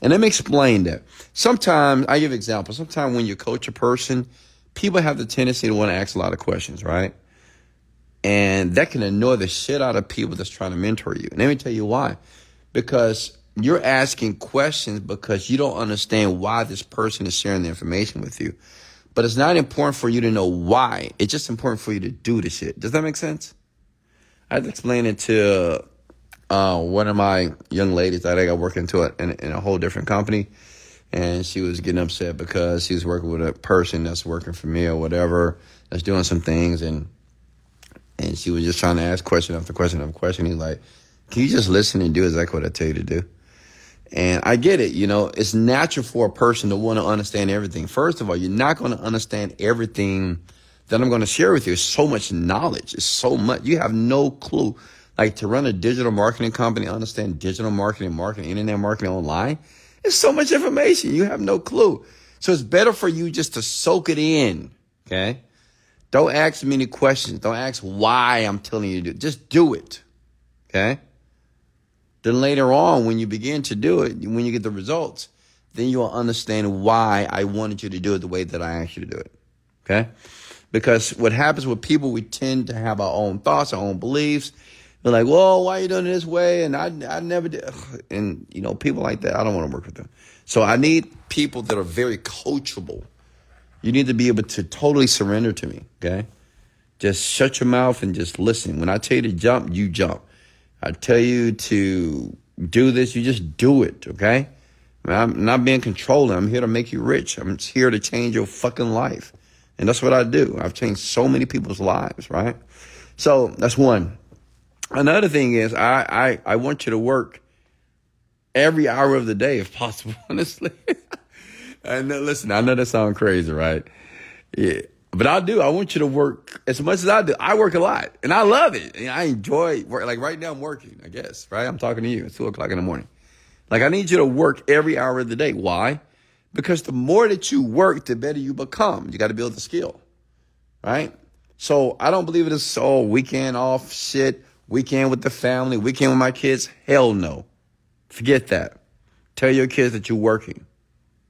And let me explain that. Sometimes, I give examples. Sometimes when you coach a person, people have the tendency to want to ask a lot of questions, right? And that can annoy the shit out of people that's trying to mentor you. And let me tell you why. Because you're asking questions because you don't understand why this person is sharing the information with you. But it's not important for you to know why. It's just important for you to do the shit. Does that make sense? I had to explain it to uh, one of my young ladies that I got working to it in, in a whole different company. And she was getting upset because she was working with a person that's working for me or whatever, that's doing some things. And and she was just trying to ask question after question after question. He's like, can you just listen and do exactly what I tell you to do? And I get it, you know, it's natural for a person to want to understand everything. First of all, you're not going to understand everything that I'm going to share with you. It's so much knowledge. It's so much. You have no clue. Like to run a digital marketing company, understand digital marketing, marketing, internet marketing online. It's so much information. You have no clue. So it's better for you just to soak it in. Okay. Don't ask many questions. Don't ask why I'm telling you to do. Just do it. Okay. Then later on, when you begin to do it, when you get the results, then you'll understand why I wanted you to do it the way that I asked you to do it. Okay. Because what happens with people, we tend to have our own thoughts, our own beliefs, they're like, well, why are you doing it this way? And I, I never did. And, you know, people like that, I don't want to work with them. So I need people that are very coachable. You need to be able to totally surrender to me, okay? Just shut your mouth and just listen. When I tell you to jump, you jump. I tell you to do this, you just do it, okay? I'm not being controlling. I'm here to make you rich. I'm here to change your fucking life. And that's what I do. I've changed so many people's lives, right? So that's one. Another thing is I, I, I want you to work every hour of the day if possible, honestly. and listen, I know that sounds crazy, right? Yeah. But I do. I want you to work as much as I do. I work a lot and I love it. And I enjoy work. Like right now I'm working, I guess, right? I'm talking to you. It's two o'clock in the morning. Like I need you to work every hour of the day. Why? Because the more that you work, the better you become. You got to build the skill, right? So I don't believe it is so weekend off shit Weekend with the family, weekend with my kids. Hell no. Forget that. Tell your kids that you're working.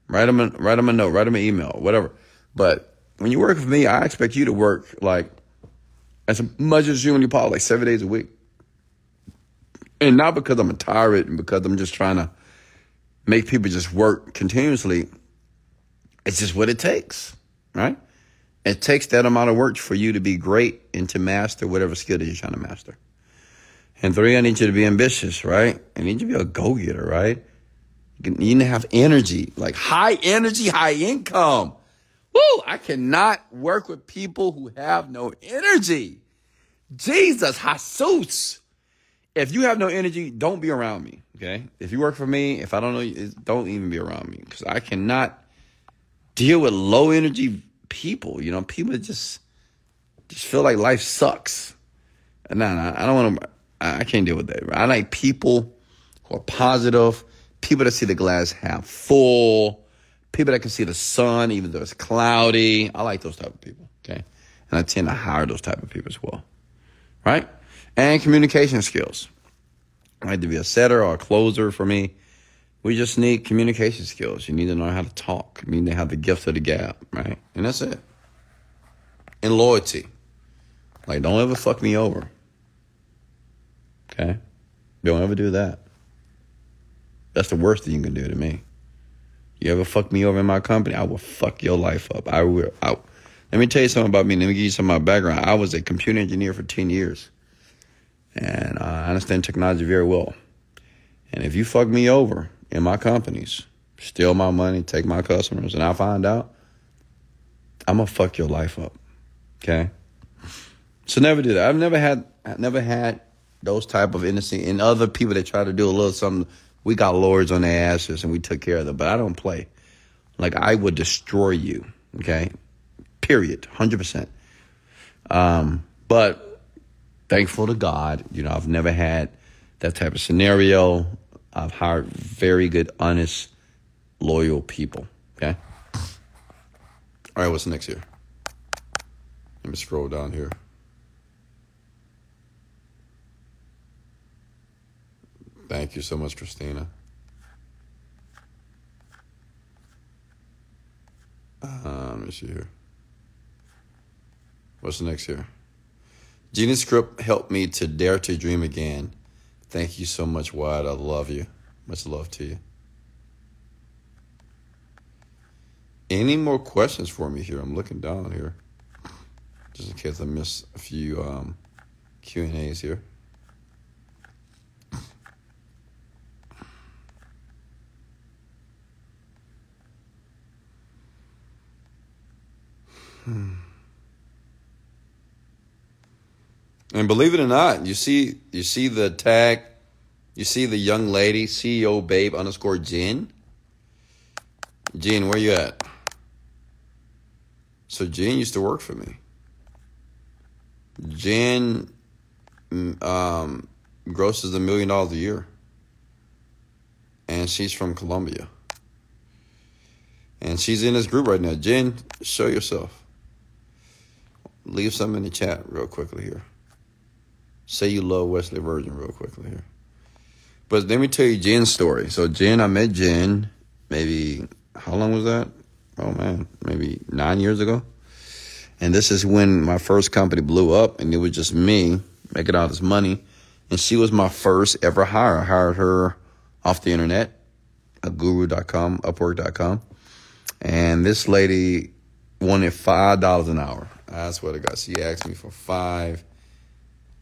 Write them a, write them a note, write them an email, whatever. But when you work with me, I expect you to work like as much as humanly possible, like seven days a week. And not because I'm a tyrant and because I'm just trying to make people just work continuously. It's just what it takes, right? It takes that amount of work for you to be great and to master whatever skill that you're trying to master. And three, I need you to be ambitious, right? I need you to be a go getter, right? You need to have energy, like high energy, high income. Woo! I cannot work with people who have no energy. Jesus, Jesus. If you have no energy, don't be around me, okay? If you work for me, if I don't know you, don't even be around me because I cannot deal with low energy people. You know, people just just feel like life sucks. No, no, I don't want to. I can't deal with that. I like people who are positive, people that see the glass half full, people that can see the sun even though it's cloudy. I like those type of people. Okay, and I tend to hire those type of people as well. Right, and communication skills. I like to be a setter or a closer for me. We just need communication skills. You need to know how to talk. You need to have the gift of the gab, right? And that's it. And loyalty. Like, don't ever fuck me over. Okay? Don't ever do that. That's the worst thing you can do to me. You ever fuck me over in my company, I will fuck your life up. I will. I, let me tell you something about me. Let me give you some of my background. I was a computer engineer for 10 years. And I understand technology very well. And if you fuck me over in my companies, steal my money, take my customers, and I find out, I'm gonna fuck your life up. Okay? So never do that. I've never had I've never had those type of innocent and other people that try to do a little something, we got lords on their asses and we took care of them. But I don't play. Like I would destroy you. Okay. Period. Hundred percent. Um, but thankful to God, you know, I've never had that type of scenario. I've hired very good, honest, loyal people. Okay. All right, what's next here? Let me scroll down here. Thank you so much, Christina. Uh, let me see here. What's the next here? Genie Script helped me to dare to dream again. Thank you so much, Wyatt. I love you. Much love to you. Any more questions for me here? I'm looking down here, just in case I miss a few um, Q and A's here. Hmm. And believe it or not, you see you see the tag, you see the young lady, CEO babe underscore Jen. Jen, where you at? So Jen used to work for me. Jen mm, um, grosses a million dollars a year. And she's from Colombia. And she's in this group right now. Jen, show yourself. Leave some in the chat real quickly here. Say you love Wesley Virgin real quickly here. But let me tell you Jen's story. So Jen, I met Jen maybe how long was that? Oh man, maybe nine years ago. And this is when my first company blew up and it was just me making all this money. And she was my first ever hire. I hired her off the internet, guru.com, upwork.com. And this lady wanted five dollars an hour. I swear to God, she asked me for five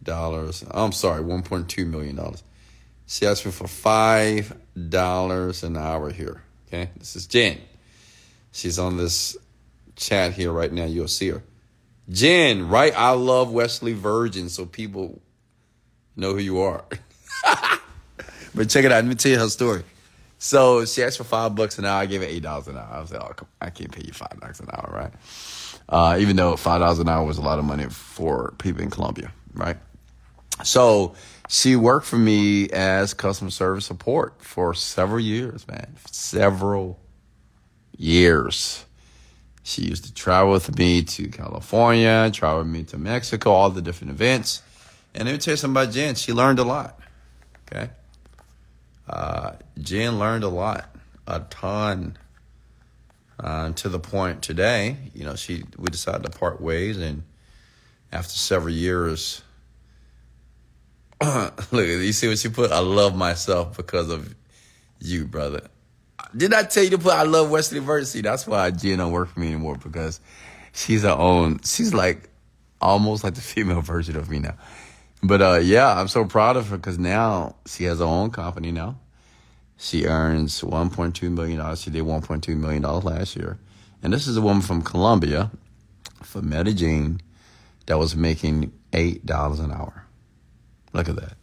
dollars. I'm sorry, one point two million dollars. She asked me for five dollars an hour here. Okay, this is Jen. She's on this chat here right now. You'll see her. Jen, right? I love Wesley Virgin, so people know who you are. but check it out. Let me tell you her story. So she asked for five bucks an hour. I gave her eight dollars an hour. I was like, oh, I can't pay you five bucks an hour, right? Uh, even though five dollars an hour was a lot of money for people in Colombia, right? So she worked for me as customer service support for several years, man. Several years. She used to travel with me to California, travel with me to Mexico, all the different events. And let me tell you something about Jen. She learned a lot. Okay. Uh, Jen learned a lot, a ton. Uh, to the point today, you know, she we decided to part ways, and after several years, Look, you see what she put? I love myself because of you, brother. Did I tell you to put I love Wesley Virgin? That's why Jen don't work for me anymore because she's her own. She's like almost like the female version of me now. But uh, yeah, I'm so proud of her because now she has her own company now. She earns 1.2 million dollars. She did 1.2 million dollars last year, and this is a woman from Colombia, from Medellin, that was making eight dollars an hour. Look at that.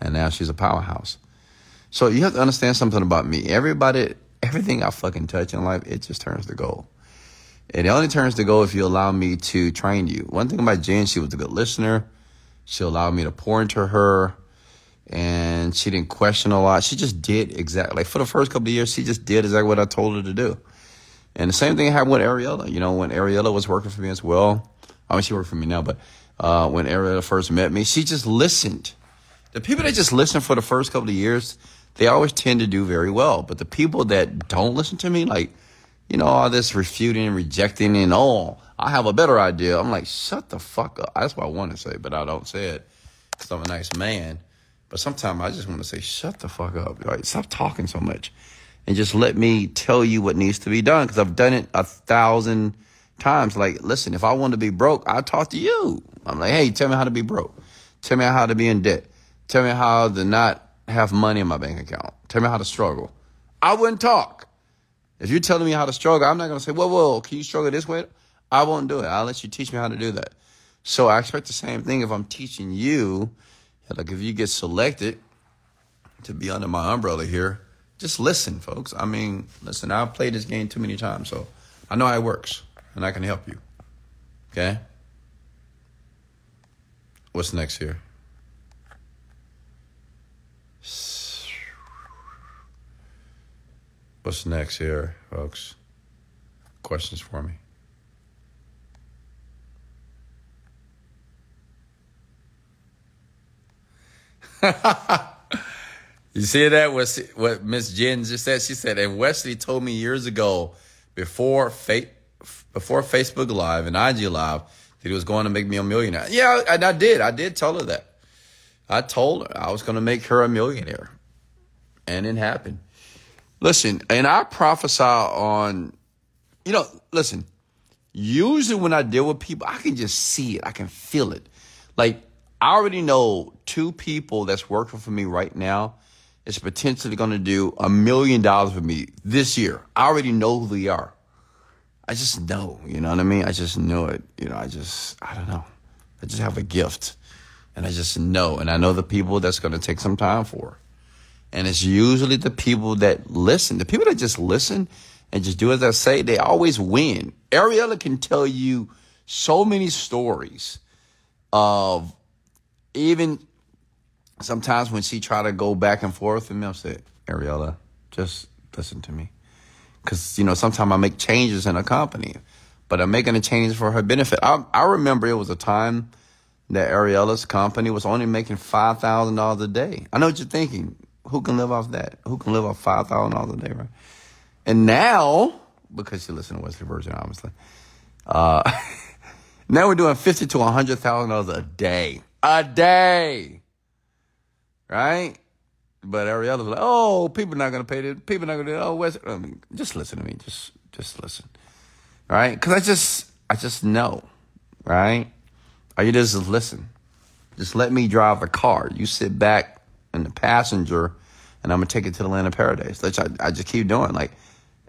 And now she's a powerhouse. So you have to understand something about me. Everybody, everything I fucking touch in life, it just turns to gold. It only turns to gold if you allow me to train you. One thing about Jen, she was a good listener. She allowed me to pour into her and she didn't question a lot. She just did exactly, like for the first couple of years, she just did exactly what I told her to do. And the same thing happened with Ariella. You know, when Ariella was working for me as well, I mean, she worked for me now, but uh, when Ariella first met me. She just listened. The people that just listen for the first couple of years, they always tend to do very well. But the people that don't listen to me, like, you know, all this refuting and rejecting and, oh, I have a better idea. I'm like, shut the fuck up. That's what I want to say, but I don't say it because I'm a nice man. But sometimes I just want to say, shut the fuck up. Like, stop talking so much and just let me tell you what needs to be done because I've done it a thousand times. Like, listen, if I want to be broke, I talk to you. I'm like, hey, tell me how to be broke. Tell me how to be in debt. Tell me how to not have money in my bank account. Tell me how to struggle. I wouldn't talk. If you're telling me how to struggle, I'm not going to say, whoa, whoa, can you struggle this way? I won't do it. I'll let you teach me how to do that. So I expect the same thing if I'm teaching you. Like if you get selected to be under my umbrella here, just listen, folks. I mean, listen, I've played this game too many times, so I know how it works and I can help you. Okay? What's next here? What's next here, folks? Questions for me? you see that? What, what Miss Jen just said? She said, and Wesley told me years ago, before fa- before Facebook Live and IG Live, that he was going to make me a millionaire. Yeah, and I did. I did tell her that. I told her I was going to make her a millionaire. And it happened. Listen, and I prophesy on, you know, listen, usually when I deal with people, I can just see it. I can feel it. Like, I already know two people that's working for me right now is potentially going to do a million dollars for me this year. I already know who they are. I just know, you know what I mean? I just know it. You know, I just, I don't know. I just have a gift and I just know. And I know the people that's going to take some time for. And it's usually the people that listen. The people that just listen and just do as I say, they always win. Ariella can tell you so many stories of even sometimes when she try to go back and forth with me, I'll say, Ariella, just listen to me. Cause, you know, sometimes I make changes in a company, but I'm making a change for her benefit. I, I remember it was a time that Ariella's company was only making $5,000 a day. I know what you're thinking who can live off that? Who can live off five thousand dollars a day, right? And now, because you listen to Wesley Virgin, obviously, uh, now we're doing fifty to hundred thousand dollars a day, a day, right? But every Ariella's like, oh, people not gonna pay this. People not gonna do. It. Oh, Wes. I mean, just listen to me. Just, just listen, right? Because I just, I just know, right? Or you just listen. Just let me drive the car. You sit back in the passenger, and I'm gonna take it to the land of paradise. Which I, I just keep doing. Like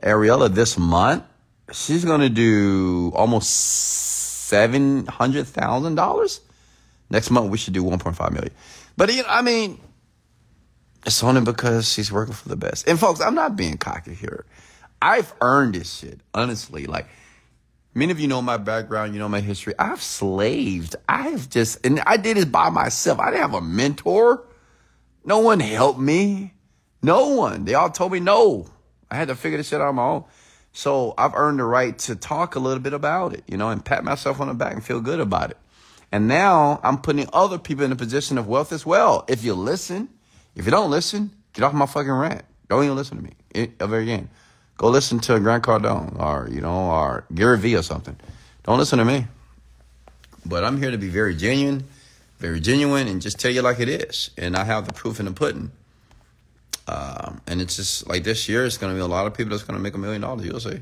Ariella this month, she's gonna do almost seven hundred thousand dollars. Next month we should do one point five million. But you know, I mean, it's only because she's working for the best. And folks, I'm not being cocky here. I've earned this shit, honestly. Like many of you know my background, you know my history. I've slaved. I've just and I did it by myself. I didn't have a mentor. No one helped me. No one. They all told me no. I had to figure this shit out on my own. So I've earned the right to talk a little bit about it, you know, and pat myself on the back and feel good about it. And now I'm putting other people in a position of wealth as well. If you listen, if you don't listen, get off my fucking rant. Don't even listen to me ever again. Go listen to Grant Cardone or, you know, or Gary Vee or something. Don't listen to me. But I'm here to be very genuine very genuine and just tell you like it is. And I have the proof in the pudding. Um, and it's just like this year, it's going to be a lot of people that's going to make a million dollars. You'll see.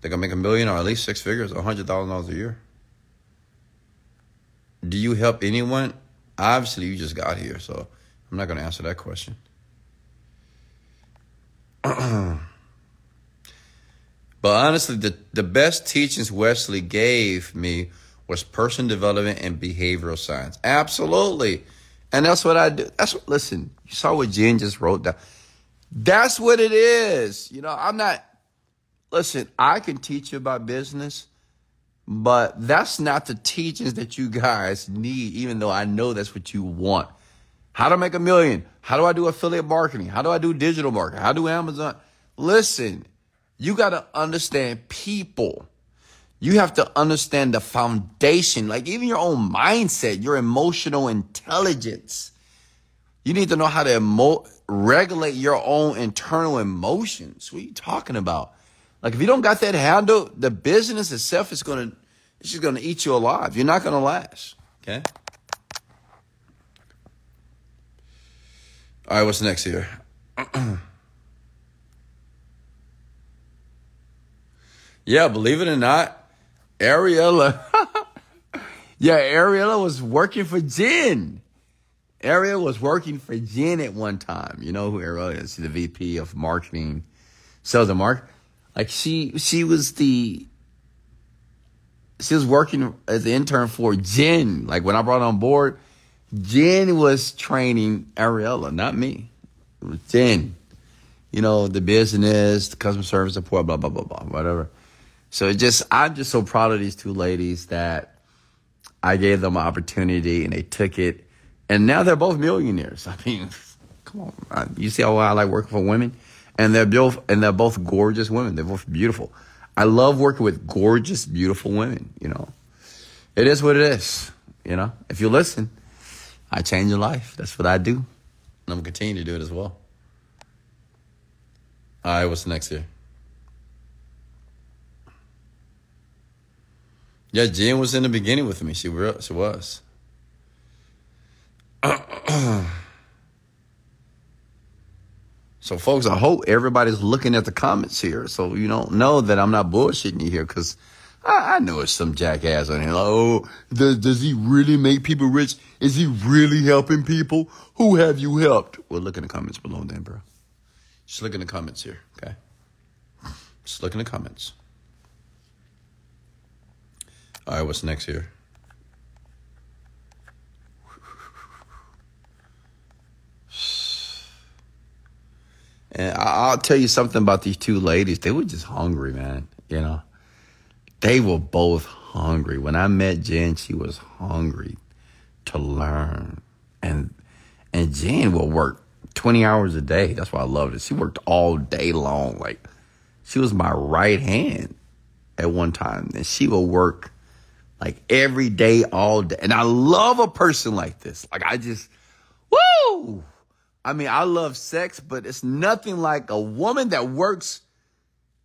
They're going to make a million or at least six figures, a hundred thousand dollars a year. Do you help anyone? Obviously, you just got here, so I'm not going to answer that question. but honestly, the, the best teachings Wesley gave me was person development and behavioral science. Absolutely. And that's what I do. That's what, listen, you saw what Jen just wrote down. That's what it is. You know, I'm not, listen, I can teach you about business, but that's not the teachings that you guys need, even though I know that's what you want. How to make a million? How do I do affiliate marketing? How do I do digital marketing? How do Amazon? Listen, you got to understand people. You have to understand the foundation, like even your own mindset, your emotional intelligence. You need to know how to emo- regulate your own internal emotions. What are you talking about? Like if you don't got that handle, the business itself is gonna it's just gonna eat you alive. You're not gonna last. Okay. All right, what's next here? yeah, believe it or not, Ariella. yeah, Ariella was working for Jen. Ariella was working for Jen at one time. You know who Ariella is? She's the VP of marketing, sales and market. Like she, she was the, she was working as an intern for Jen. Like when I brought on board, Jen was training Ariella, not me. It was Jen. You know, the business, the customer service support, blah, blah, blah, blah, whatever. So it just, I'm just so proud of these two ladies that I gave them an opportunity and they took it. And now they're both millionaires. I mean, come on. You see how I like working for women? And they're both and they're both gorgeous women. They're both beautiful. I love working with gorgeous, beautiful women. You know, it is what it is. You know, if you listen, I change your life. That's what I do, and I'm gonna continue to do it as well. All right, what's next here? Yeah, Jen was in the beginning with me. She, she was. So, folks, I hope everybody's looking at the comments here, so you don't know that I'm not bullshitting you here, because I, I, know it's some jackass on here. Like, oh, does, does he really make people rich? Is he really helping people? Who have you helped? Well, look in the comments below, then, bro. Just look in the comments here, okay? Just look in the comments. All right, what's next here? And I'll tell you something about these two ladies. They were just hungry, man. You know, they were both hungry. When I met Jen, she was hungry to learn. And and Jen will work 20 hours a day. That's why I loved it. She worked all day long. Like she was my right hand at one time. And she will work like every day, all day. And I love a person like this. Like I just, woo! I mean, I love sex, but it's nothing like a woman that works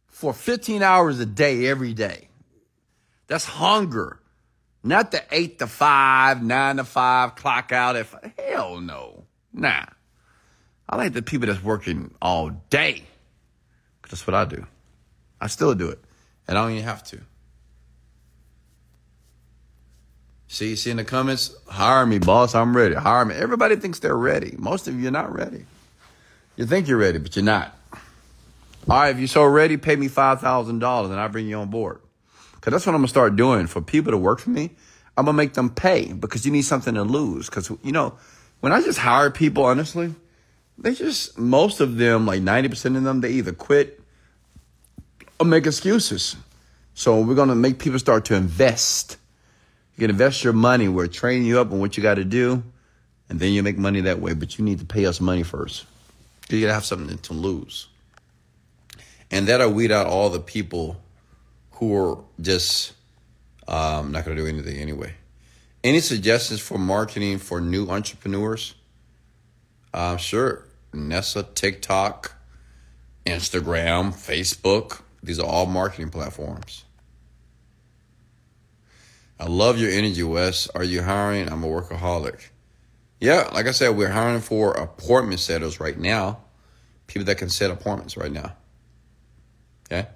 for 15 hours a day every day. That's hunger. Not the eight to five, nine to five, clock out If. Hell no. Nah. I like the people that's working all day. That's what I do. I still do it. And I don't even have to. See, see in the comments, hire me, boss. I'm ready. Hire me. Everybody thinks they're ready. Most of you are not ready. You think you're ready, but you're not. All right, if you're so ready, pay me five thousand dollars, and I bring you on board. Cause that's what I'm gonna start doing for people to work for me. I'm gonna make them pay because you need something to lose. Cause you know, when I just hire people, honestly, they just most of them, like 90% of them, they either quit or make excuses. So we're gonna make people start to invest you can invest your money. We're training you up on what you got to do, and then you make money that way. But you need to pay us money first. You got to have something to lose. And that'll weed out all the people who are just um, not to do anything anyway. Any suggestions for marketing for new entrepreneurs? Uh, sure. Nessa, TikTok, Instagram, Facebook. These are all marketing platforms. I love your energy, Wes. Are you hiring? I'm a workaholic. Yeah, like I said, we're hiring for appointment setters right now. People that can set appointments right now. Okay?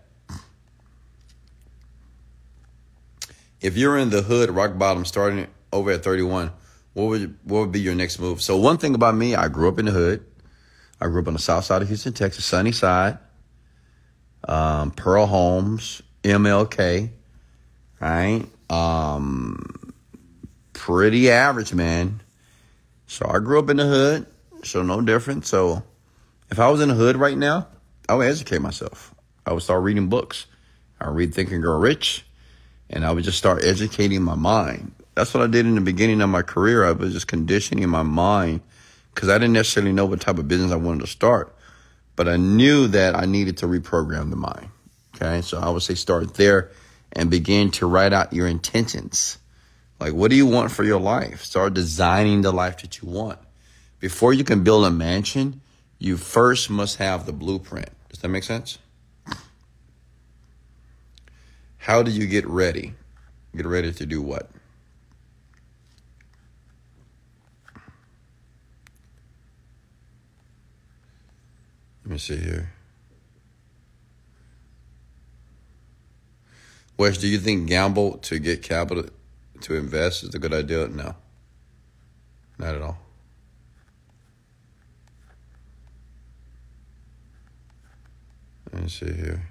If you're in the hood, rock bottom, starting over at 31, what would what would be your next move? So one thing about me, I grew up in the hood. I grew up on the south side of Houston, Texas, sunny side. Um, Pearl Homes, MLK, right? Um, pretty average, man. So I grew up in the hood, so no different. So if I was in the hood right now, I would educate myself. I would start reading books. I would read Think and Grow Rich, and I would just start educating my mind. That's what I did in the beginning of my career. I was just conditioning my mind because I didn't necessarily know what type of business I wanted to start, but I knew that I needed to reprogram the mind. Okay, so I would say start there and begin to write out your intentions. Like, what do you want for your life? Start designing the life that you want. Before you can build a mansion, you first must have the blueprint. Does that make sense? How do you get ready? Get ready to do what? Let me see here. Wes, do you think gamble to get capital to invest is a good idea? No, not at all. Let me see here.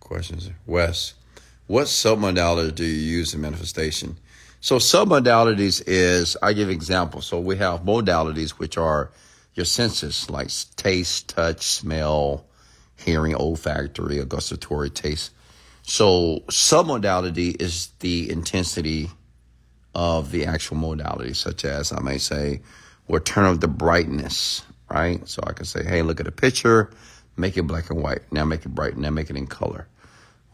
Questions. Wes, what submodalities do you use in manifestation? So submodalities is I give examples. So we have modalities which are your senses like taste, touch, smell, hearing, olfactory, or gustatory taste. So submodality is the intensity of the actual modality, such as I may say, we'll turn up the brightness right? So I can say, hey, look at a picture, make it black and white. Now make it bright. Now make it in color.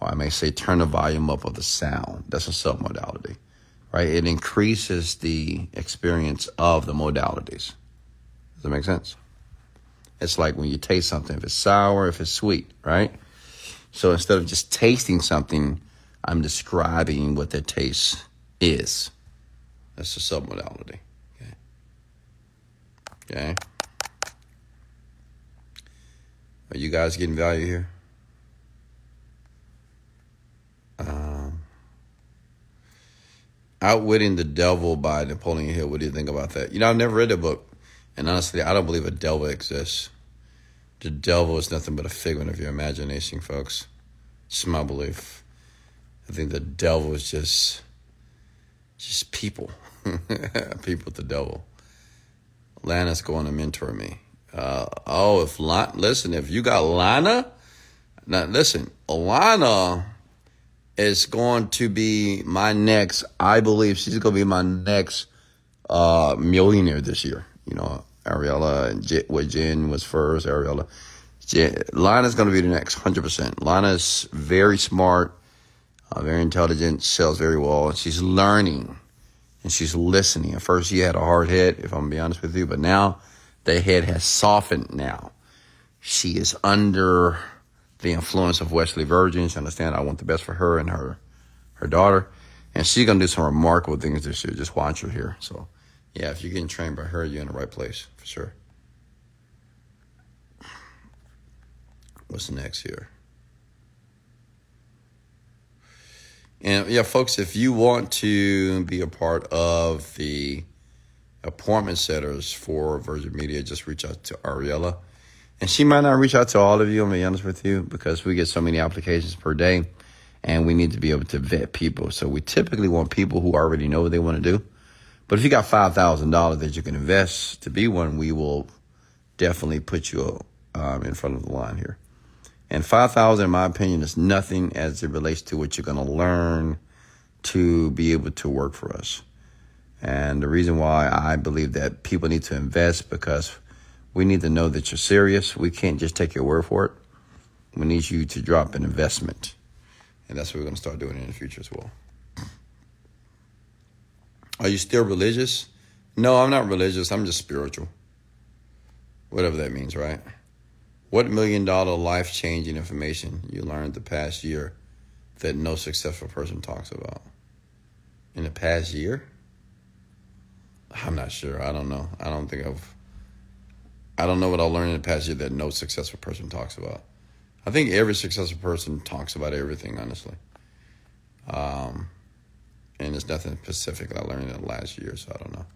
Or I may say, turn the volume up of the sound. That's a submodality, right? It increases the experience of the modalities. Does that make sense? It's like when you taste something, if it's sour, if it's sweet, right? So instead of just tasting something, I'm describing what the taste is. That's the submodality. Okay. Okay. Are you guys getting value here? Um, Outwitting the Devil by Napoleon Hill. What do you think about that? You know, I've never read the book. And honestly, I don't believe a devil exists. The devil is nothing but a figment of your imagination, folks. It's my belief. I think the devil is just just people. people with the devil. Lana's going to mentor me. Uh, oh, if Lana, listen, if you got Lana, now listen, Lana is going to be my next. I believe she's going to be my next uh, millionaire this year. You know, Ariella and J, what Jen was first. Ariella, Jen, Lana's going to be the next, hundred percent. Lana's very smart, uh, very intelligent, sells very well, and she's learning and she's listening. At first, she had a hard head, if I'm gonna be honest with you, but now the head has softened. Now she is under the influence of Wesley Virgin. She understand I want the best for her and her her daughter, and she's gonna do some remarkable things this year. Just watch her here. So, yeah, if you're getting trained by her, you're in the right place for sure. What's next here? And yeah, folks, if you want to be a part of the appointment setters for Virgin Media, just reach out to Ariella. And she might not reach out to all of you, I'm be honest with you, because we get so many applications per day and we need to be able to vet people. So we typically want people who already know what they want to do. But if you got $5,000 that you can invest to be one, we will definitely put you um, in front of the line here. And 5,000, in my opinion, is nothing as it relates to what you're going to learn to be able to work for us. And the reason why I believe that people need to invest because we need to know that you're serious. We can't just take your word for it. We need you to drop an investment. And that's what we're going to start doing in the future as well. Are you still religious? No, I'm not religious. I'm just spiritual. Whatever that means, right? What million dollar life changing information you learned the past year that no successful person talks about? In the past year? I'm not sure. I don't know. I don't think I've. I don't know what I learned in the past year that no successful person talks about. I think every successful person talks about everything, honestly. Um, and there's nothing specific I learned in the last year, so I don't know.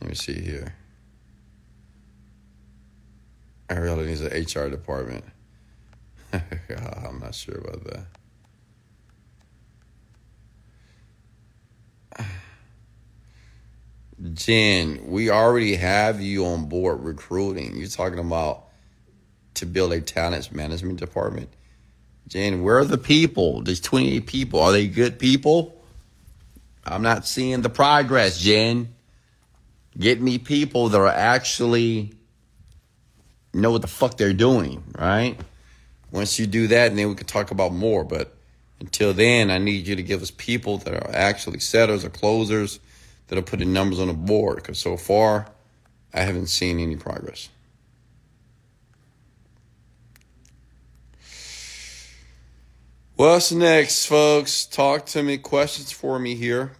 Let me see here. Ariella needs an HR department. I'm not sure about that. Jen, we already have you on board recruiting. You're talking about to build a talent management department. Jen, where are the people? There's 28 people. Are they good people? I'm not seeing the progress, Jen. Get me people that are actually know what the fuck they're doing, right? Once you do that, and then we can talk about more. But until then, I need you to give us people that are actually setters or closers that are putting numbers on the board. Because so far, I haven't seen any progress. What's next, folks? Talk to me. Questions for me here.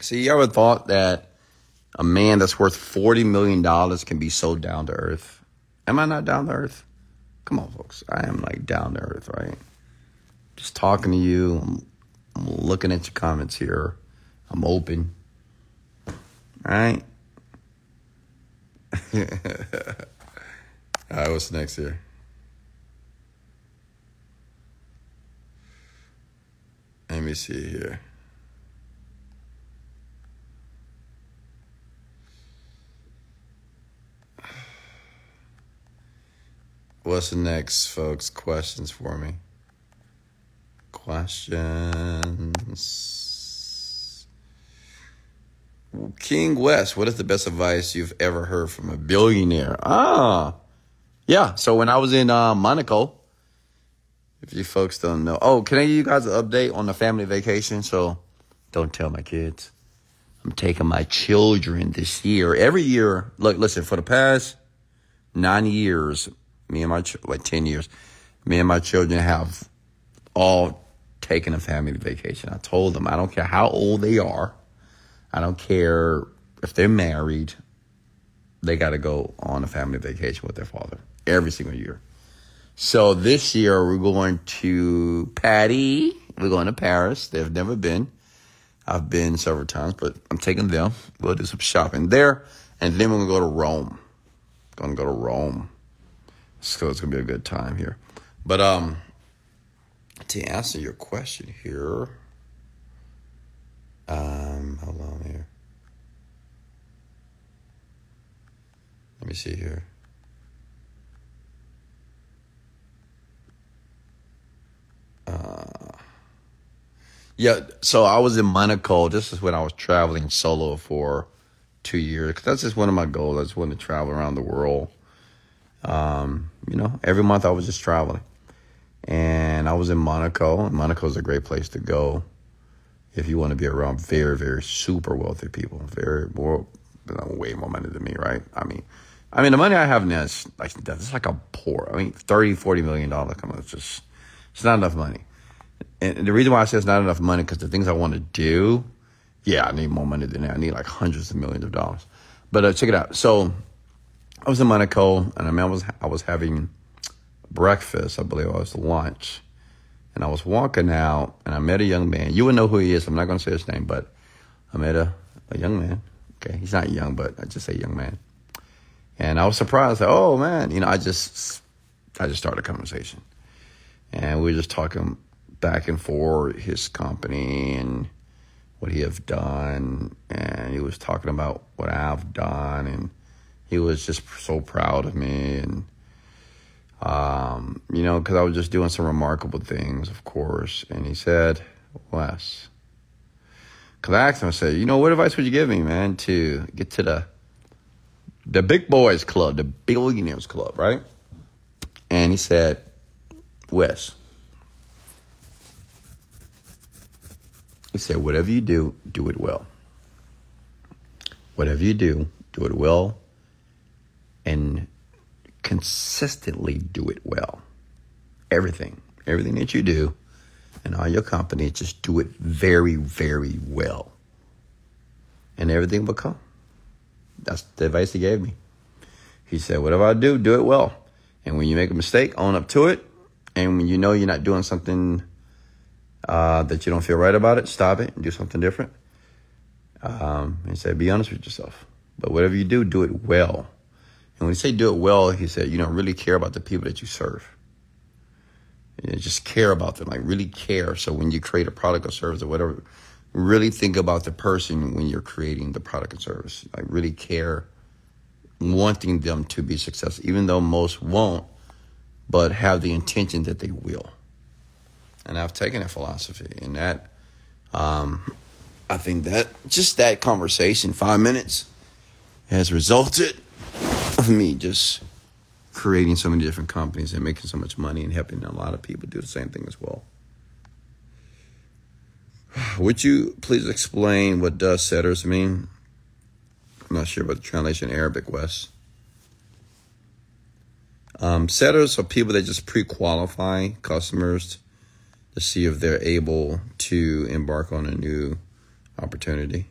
See, you ever thought that a man that's worth $40 million can be so down to earth. Am I not down to earth? Come on, folks. I am like down to earth, right? Just talking to you. I'm, I'm looking at your comments here. I'm open. All right. All right, what's next here? Let me see here. What's the next, folks? Questions for me? Questions. King West, what is the best advice you've ever heard from a billionaire? Ah, yeah. So when I was in uh, Monaco, if you folks don't know, oh, can I give you guys an update on the family vacation? So don't tell my kids. I'm taking my children this year. Every year, look, listen, for the past nine years, me and my, like 10 years, me and my children have all taken a family vacation. I told them, I don't care how old they are. I don't care if they're married. They got to go on a family vacation with their father every single year. So this year we're going to Patty. We're going to Paris. They've never been. I've been several times, but I'm taking them. We'll do some shopping there, and then we're gonna go to Rome. Gonna go to Rome. So it's gonna be a good time here. But um, to answer your question here, um, hold on here. Let me see here. Uh, yeah, so I was in Monaco. This is when I was traveling solo for two years. Cause that's just one of my goals. I just want to travel around the world. Um, you know, every month I was just traveling. And I was in Monaco. And Monaco is a great place to go if you want to be around very, very super wealthy people. Very more, way more money than me, right? I mean, I mean, the money I have now is like, that's like a poor. I mean, 30, 40 million dollars. Come on, it's just, it's not enough money. And the reason why I say it's not enough money because the things I want to do, yeah, I need more money than that. I need like hundreds of millions of dollars. But uh, check it out. So I was in Monaco, and I, mean, I was I was having breakfast. I believe I was lunch, and I was walking out, and I met a young man. You would know who he is. I'm not going to say his name, but I met a, a young man. Okay, he's not young, but I just say young man. And I was surprised. Oh man, you know, I just I just started a conversation, and we were just talking back and forth his company and what he have done. And he was talking about what I've done. And he was just so proud of me. And um, you know because I was just doing some remarkable things of course. And he said Wes because I asked him I said you know what advice would you give me man to get to the the big boys club the billionaires club right? And he said Wes He said, whatever you do, do it well. Whatever you do, do it well and consistently do it well. Everything, everything that you do and all your company, just do it very, very well. And everything will come. That's the advice he gave me. He said, whatever I do, do it well. And when you make a mistake, own up to it. And when you know you're not doing something uh, that you don't feel right about it, stop it and do something different. Um, he said, be honest with yourself. But whatever you do, do it well. And when he say do it well, he said, you don't really care about the people that you serve. You know, just care about them, like really care. So when you create a product or service or whatever, really think about the person when you're creating the product or service. Like really care, wanting them to be successful, even though most won't, but have the intention that they will and I've taken a philosophy, and that um, I think that just that conversation, five minutes, has resulted of me just creating so many different companies and making so much money and helping a lot of people do the same thing as well. Would you please explain what does setters mean? I'm not sure about the translation Arabic, Wes. Um, setters are people that just pre-qualify customers to see if they're able to embark on a new opportunity.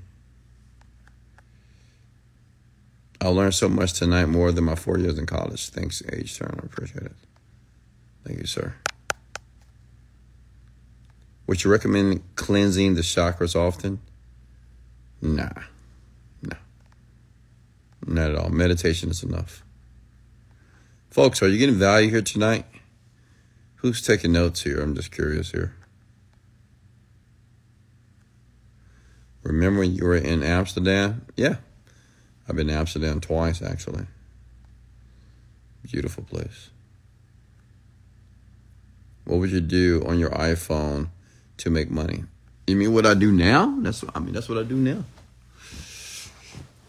I learned so much tonight, more than my four years in college. Thanks, H. Turner. I appreciate it. Thank you, sir. Would you recommend cleansing the chakras often? Nah. No. Not at all. Meditation is enough. Folks, are you getting value here tonight? Who's taking notes here? I'm just curious here. Remember when you were in Amsterdam? Yeah. I've been to Amsterdam twice, actually. Beautiful place. What would you do on your iPhone to make money? You mean what I do now? That's I mean that's what I do now.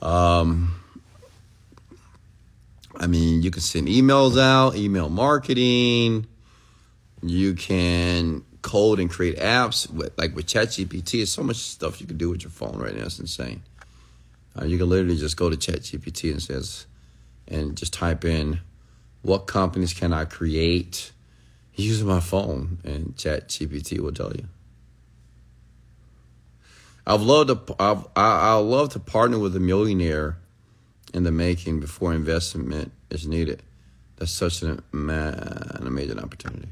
Um, I mean, you can send emails out, email marketing. You can code and create apps with, like with ChatGPT. There's so much stuff you can do with your phone right now. It's insane. Uh, you can literally just go to ChatGPT and says, and just type in, what companies can I create using my phone, and ChatGPT will tell you. I've loved to I've, I I love to partner with a millionaire in the making before investment is needed. That's such an, an amazing opportunity.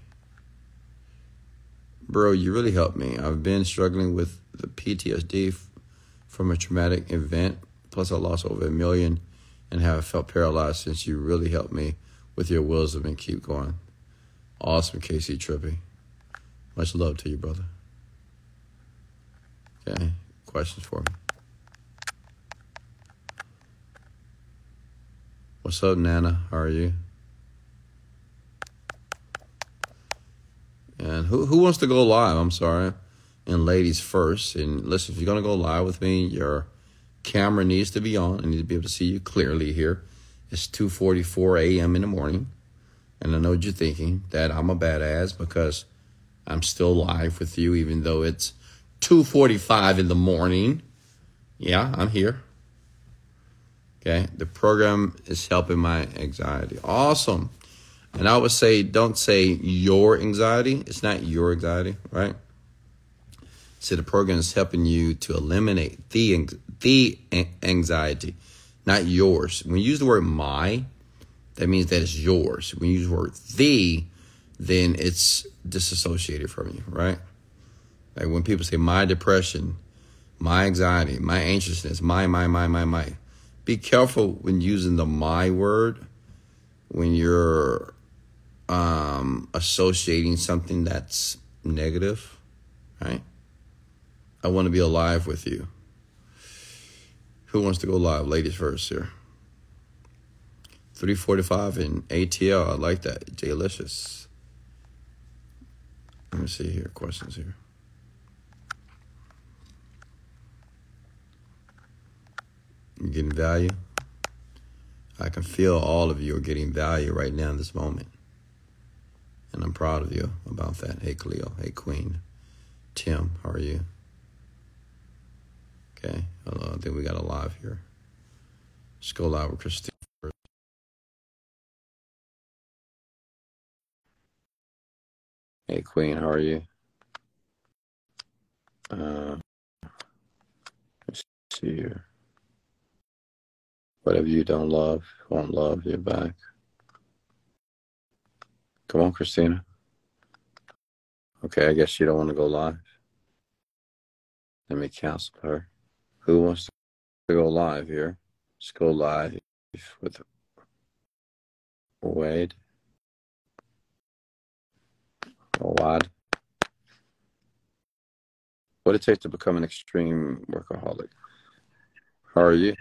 Bro, you really helped me. I've been struggling with the PTSD from a traumatic event. Plus, I lost over a million and have felt paralyzed since you really helped me with your wisdom and keep going. Awesome, Casey Trippy. Much love to you, brother. Okay, questions for me? What's up, Nana? How are you? And who who wants to go live? I'm sorry. And ladies first. And listen, if you're gonna go live with me, your camera needs to be on. I need to be able to see you clearly here. It's 2:44 a.m. in the morning, and I know what you're thinking that I'm a badass because I'm still live with you, even though it's 2:45 in the morning. Yeah, I'm here. Okay, the program is helping my anxiety. Awesome. And I would say, don't say your anxiety. It's not your anxiety, right? So the program is helping you to eliminate the the anxiety, not yours. When you use the word my, that means that it's yours. When you use the word the, then it's disassociated from you, right? Like when people say my depression, my anxiety, my anxiousness, my, my, my, my, my. Be careful when using the my word when you're um, associating something that's negative, right? I want to be alive with you. Who wants to go live? Ladies first here. 345 in ATL. I like that. Jalicious. Let me see here. Questions here. You getting value? I can feel all of you are getting value right now in this moment. And I'm proud of you about that. Hey, Cleo. Hey, Queen. Tim, how are you? Okay. Hello. I think we got a live here. Let's go live with Christine. Hey, Queen, how are you? Uh, let's see here. Whatever you don't love, won't love you back. Come on, Christina. Okay, I guess you don't want to go live. Let me cancel her. Who wants to go live here? Let's go live with Wade. Wad. What it takes to become an extreme workaholic. How are you?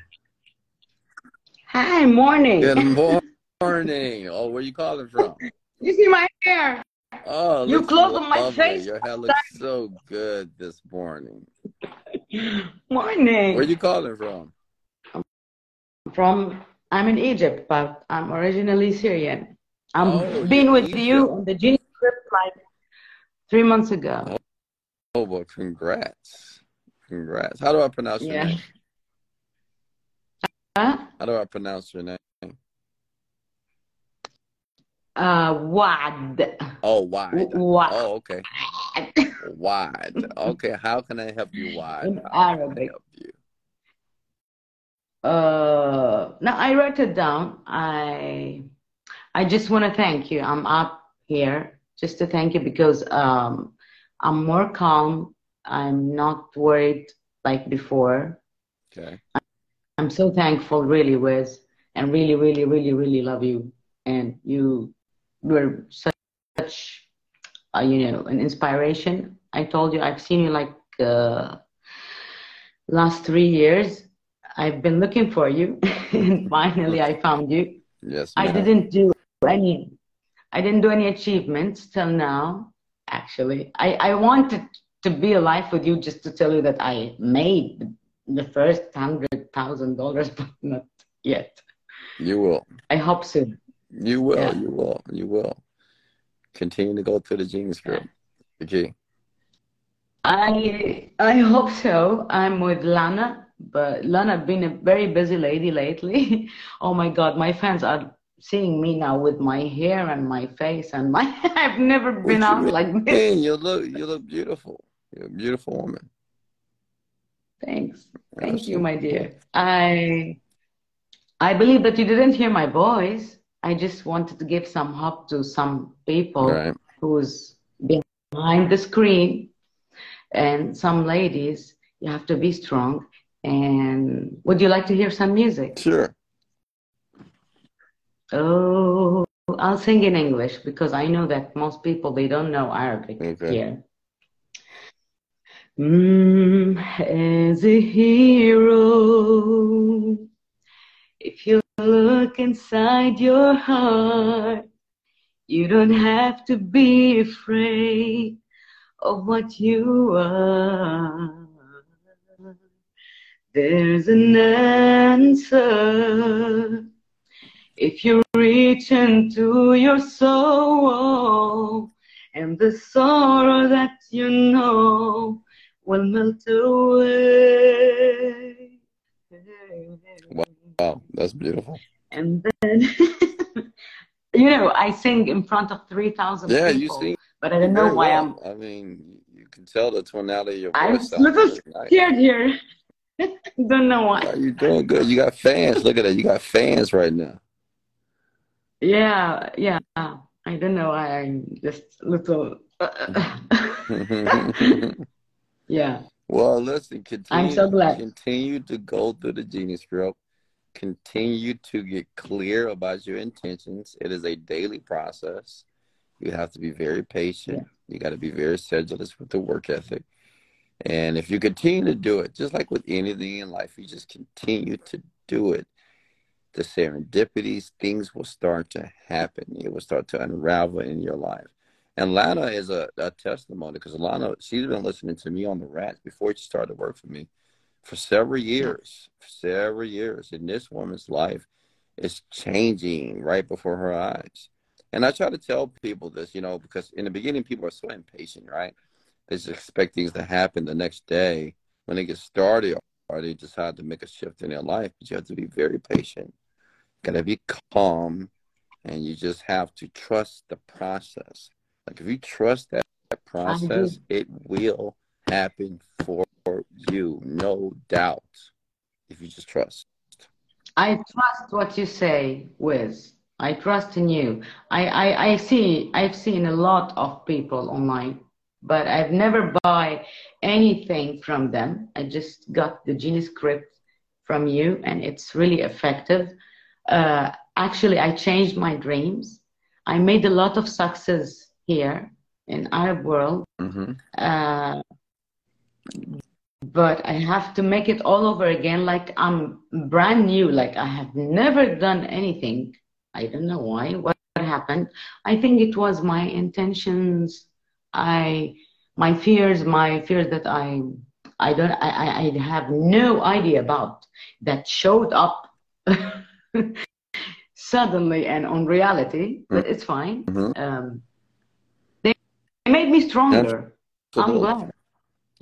Hi, morning. Good morning. Oh, where you calling from? You see my hair? Oh, you close on my face. Your hair looks so good this morning. Morning. Where you calling from? I'm from I'm in Egypt, but I'm originally Syrian. I'm oh, been with Egypt. you on the Genie trip like three months ago. Oh, oh, well, congrats. Congrats. How do I pronounce your yeah. name? How do I pronounce your name? Uh, Wad. Oh, Wad. Wad. Oh, okay. Wad. Okay, how can I help you, Wad? In Arabic. help you? Uh, now I wrote it down. I, I just want to thank you. I'm up here just to thank you because um, I'm more calm. I'm not worried like before. Okay. I'm so thankful, really, Wes, and really, really, really, really love you. And you were such, uh, you know, an inspiration. I told you I've seen you like uh, last three years. I've been looking for you, and finally I found you. Yes. Ma'am. I didn't do any. I didn't do any achievements till now. Actually, I I wanted to be alive with you just to tell you that I made the first hundred thousand dollars, but not yet. You will. I hope soon. You will. Yeah. You will. You will. Continue to go through the genius group. Okay. I I hope so. I'm with Lana, but Lana been a very busy lady lately. oh my God, my fans are seeing me now with my hair and my face and my I've never been out like this. You look you look beautiful. You're a beautiful woman. Thanks. Thank you, my dear. I I believe that you didn't hear my voice. I just wanted to give some hope to some people right. who's behind the screen and some ladies. You have to be strong. And would you like to hear some music? Sure. Oh, I'll sing in English because I know that most people they don't know Arabic okay. here. Mm, a hero, if you look inside your heart, you don't have to be afraid of what you are. There's an answer if you reach into your soul, and the sorrow that you know will melt away. Wow, that's beautiful. And then, you know, I sing in front of 3,000 yeah, people. you sing. But I don't know why well. I'm. I mean, you can tell the tonality of your voice. I'm a little scared here. don't know why. Yeah, you're doing good. You got fans. Look at that. You got fans right now. Yeah, yeah. I don't know. Why I'm just little. Uh, uh, uh. yeah. Well, listen. Continue. I'm so glad. Continue to go through the genius group. Continue to get clear about your intentions. It is a daily process. You have to be very patient. Yeah. You got to be very sedulous with the work ethic. And if you continue to do it, just like with anything in life, you just continue to do it the serendipities, things will start to happen. It will start to unravel in your life. And Lana is a, a testimony because Lana, she's been listening to me on the rats before she started work for me for several years, for several years. And this woman's life is changing right before her eyes. And I try to tell people this, you know, because in the beginning, people are so impatient, right? They just expect things to happen the next day when they get started or they decide to make a shift in their life. But you have to be very patient gotta be calm and you just have to trust the process. Like if you trust that, that process, it will happen for you, no doubt. If you just trust. I trust what you say, Wiz. I trust in you. I, I, I see I've seen a lot of people online, but I've never buy anything from them. I just got the Genie script from you and it's really effective uh, actually I changed my dreams. I made a lot of success here in Arab world. Mm-hmm. Uh, but I have to make it all over again. Like I'm brand new. Like I have never done anything. I don't know why. What happened? I think it was my intentions. I, my fears, my fears that I, I don't, I, I have no idea about that showed up suddenly and on reality, but mm-hmm. it's fine. Mm-hmm. Um, they made me stronger. Absolutely. I'm glad.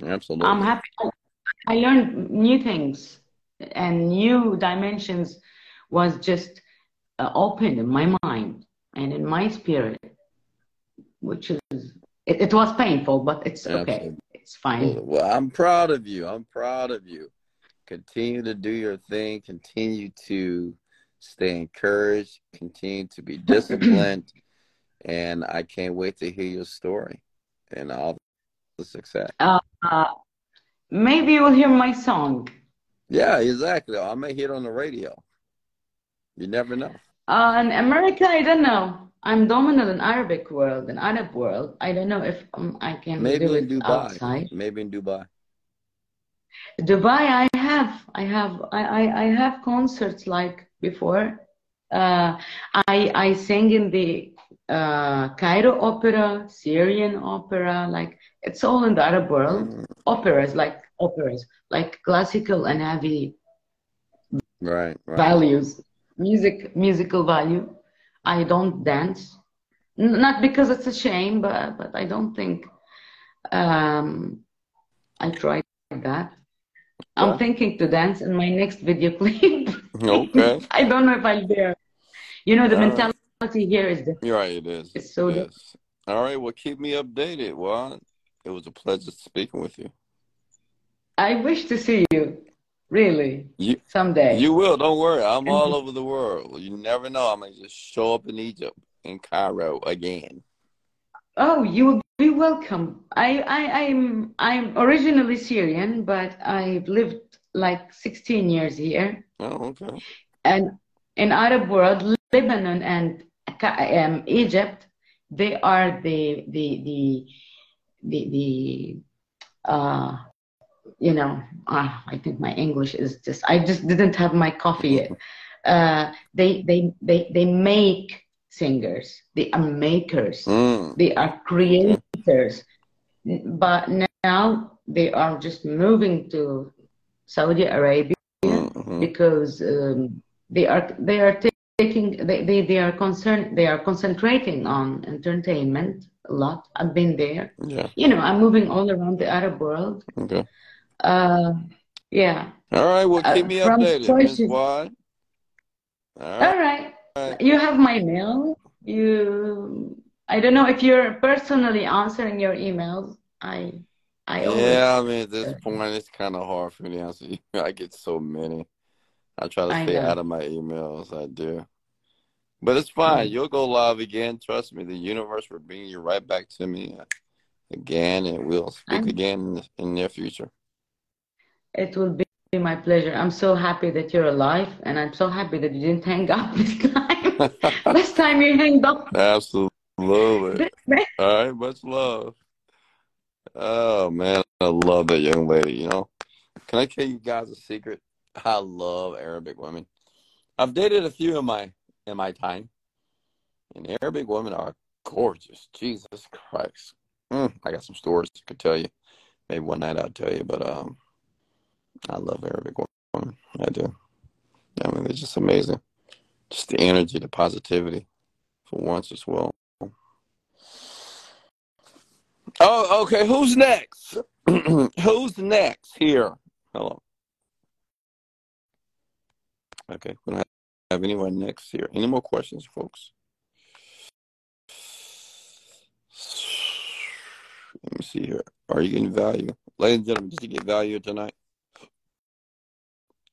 Absolutely. I'm happy. I learned new things and new dimensions was just uh, open in my mind and in my spirit, which is, it, it was painful, but it's Absolutely. okay. It's fine. Well, I'm proud of you. I'm proud of you continue to do your thing, continue to stay encouraged, continue to be disciplined, and I can't wait to hear your story and all the success. Uh, maybe you'll hear my song. Yeah, exactly. I may hear it on the radio. You never know. Uh, in America, I don't know. I'm dominant in Arabic world, in Arab world. I don't know if um, I can maybe do in it Dubai. outside. Maybe in Dubai. Dubai, I have, I have, I, I, I have concerts like before. Uh, I I sang in the uh, Cairo opera, Syrian opera, like it's all in the Arab world. Mm. Operas, like operas, like classical and heavy Right, right. values, music, musical value. I don't dance, N- not because it's a shame, but but I don't think um, I tried that. I'm Yeah. thinking to dance in my next video clip. Okay. I don't know if I'll dare. You know, the All right. Mentality here is different. You're right, it is. It's so It different. is. All right, well, keep me updated. Well, it was a pleasure speaking with you. I wish to see you, really, You someday. you will, don't worry. I'm all over the world. You never know. I may just show up in Egypt, in Cairo again. Oh, you will be welcome. I, I, I'm, I'm originally Syrian, but I've lived like 16 years here. Oh, okay. And in Arab world, Lebanon and um, Egypt, they are the, the, the, the, the, uh, you know, uh, I think my English is just, I just didn't have my coffee yet. Uh, they, they, they, they make singers. They are makers. Mm. They are creators. But now they are just moving to Saudi Arabia Mhm. because um, they are they are taking they, they, they are concerned they are concentrating on entertainment a lot. I've been there. Yeah. You know, I'm moving all around the Arab world. Okay. Uh, yeah. All right. Well, Uh, keep me from updated, Miss choices- Wad. All All right. right. All right. You have my mail. You I don't know if you're personally answering your emails. I I always Yeah, I mean, at this point, it's kind of hard for me to answer. I get so many. I try to I stay know. out of my emails. I do. But it's fine. Mm. You'll go live again. Trust me. The universe will bring you right back to me again, and we'll speak I'm- again in the, in the near future. It will be my pleasure. I'm so happy that you're alive, and I'm so happy that you didn't hang up this time. Last time you hanged up. Absolutely. All right. Much love. Oh, man. I love that young lady, you know. Can I tell you guys a secret? I love Arabic women. I've dated a few in my in my time, and Arabic women are gorgeous. Jesus Christ! Mm, I got some stories I could tell you. Maybe one night I'll tell you, but um, I love Arabic women. I do. I mean, they're just amazing. Just the energy, the positivity, for once as well. Oh, okay. Who's next? Who's next here? Hello. Okay, we don't have anyone next here. Any more questions, folks? Let me see here. Are you getting value? Ladies and gentlemen, did you get value tonight?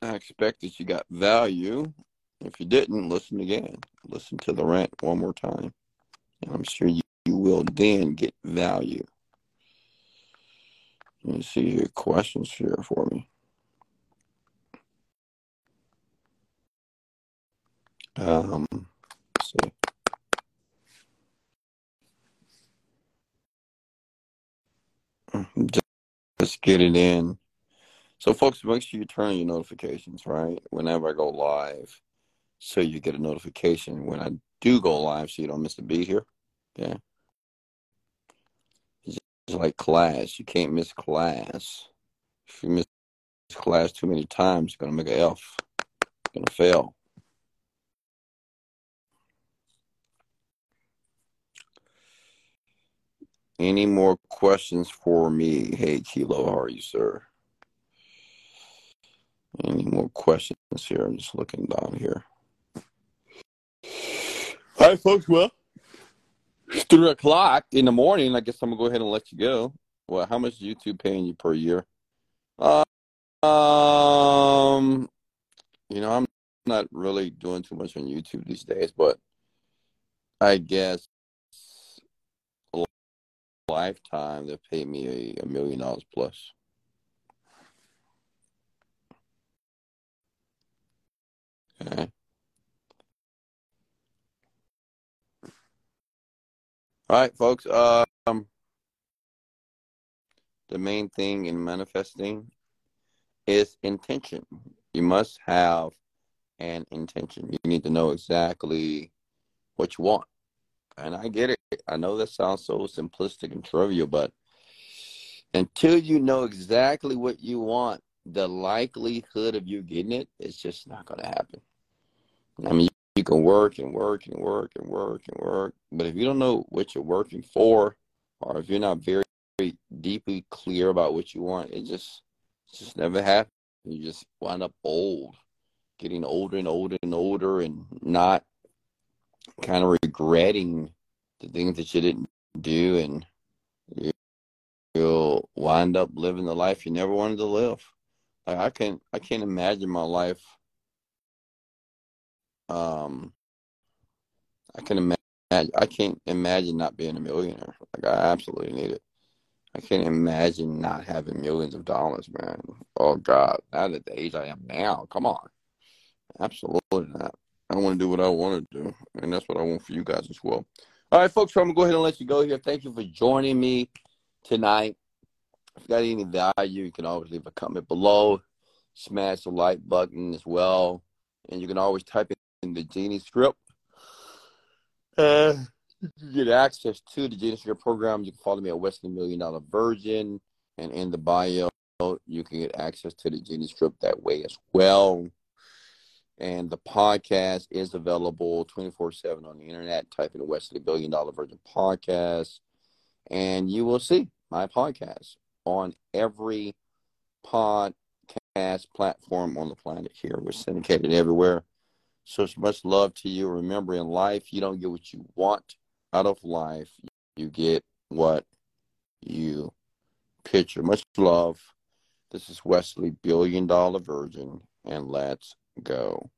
I expect that you got value. If you didn't, listen again. Listen to the rant one more time. And I'm sure you, you will then get value. Let me see here. Questions here for me. Um, see. Just, get it in. So, folks, make sure you turn on your notifications, right? Whenever I go live, so you get a notification when I do go live, so you don't miss a beat here. Yeah. It's just like class. You can't miss class. If you miss class too many times, you're gonna make an F. You're gonna fail. Any more questions for me? Hey, Kilo, how are you, sir? Any more questions here? I'm just looking down here. All right, folks. Well, it's three o'clock in the morning. I guess I'm gonna go ahead and let you go. Well, how much is YouTube paying you per year? Uh, um, you know, I'm not really doing too much on YouTube these days, but I guess lifetime they'll pay me a, a million dollars plus. Okay. All right, folks. Um, the main thing in manifesting is intention. You must have an intention. You need to know exactly what you want. And I get it. I know that sounds so simplistic and trivial, but until you know exactly what you want, the likelihood of you getting it is just not going to happen. I mean, you can work and work and work and work and work, but if you don't know what you're working for, or if you're not very, very deeply clear about what you want, it just it just never happens. You just wind up old, getting older and older and older, and not kind of regretting the things that you didn't do, and you, you'll wind up living the life you never wanted to live. Like I can't, I can't imagine my life. Um, I can imagine. I can't imagine not being a millionaire. Like I absolutely need it. I can't imagine not having millions of dollars, man. Oh God, not at the age I am now. Come on, absolutely not. I want to do what I want to do, and that's what I want for you guys as well. All right, folks, I'm gonna go ahead and let you go here. Thank you for joining me tonight. If you got any value, you can always leave a comment below. Smash the like button as well. And you can always type in the Genie script. Uh, you get access to the Genie script program. You can follow me at Wesley Million Dollar Virgin. And in the bio, you can get access to the Genie script that way as well. And the podcast is available 24 7 on the internet. Type in Wesley Billion Dollar Virgin Podcast, and you will see my podcast on every podcast platform on the planet here. We're syndicated everywhere. So much love to you. Remember, in life, you don't get what you want out of life. You get what you picture. Much love. This is Wesley, Billion Dollar Virgin, and let's go.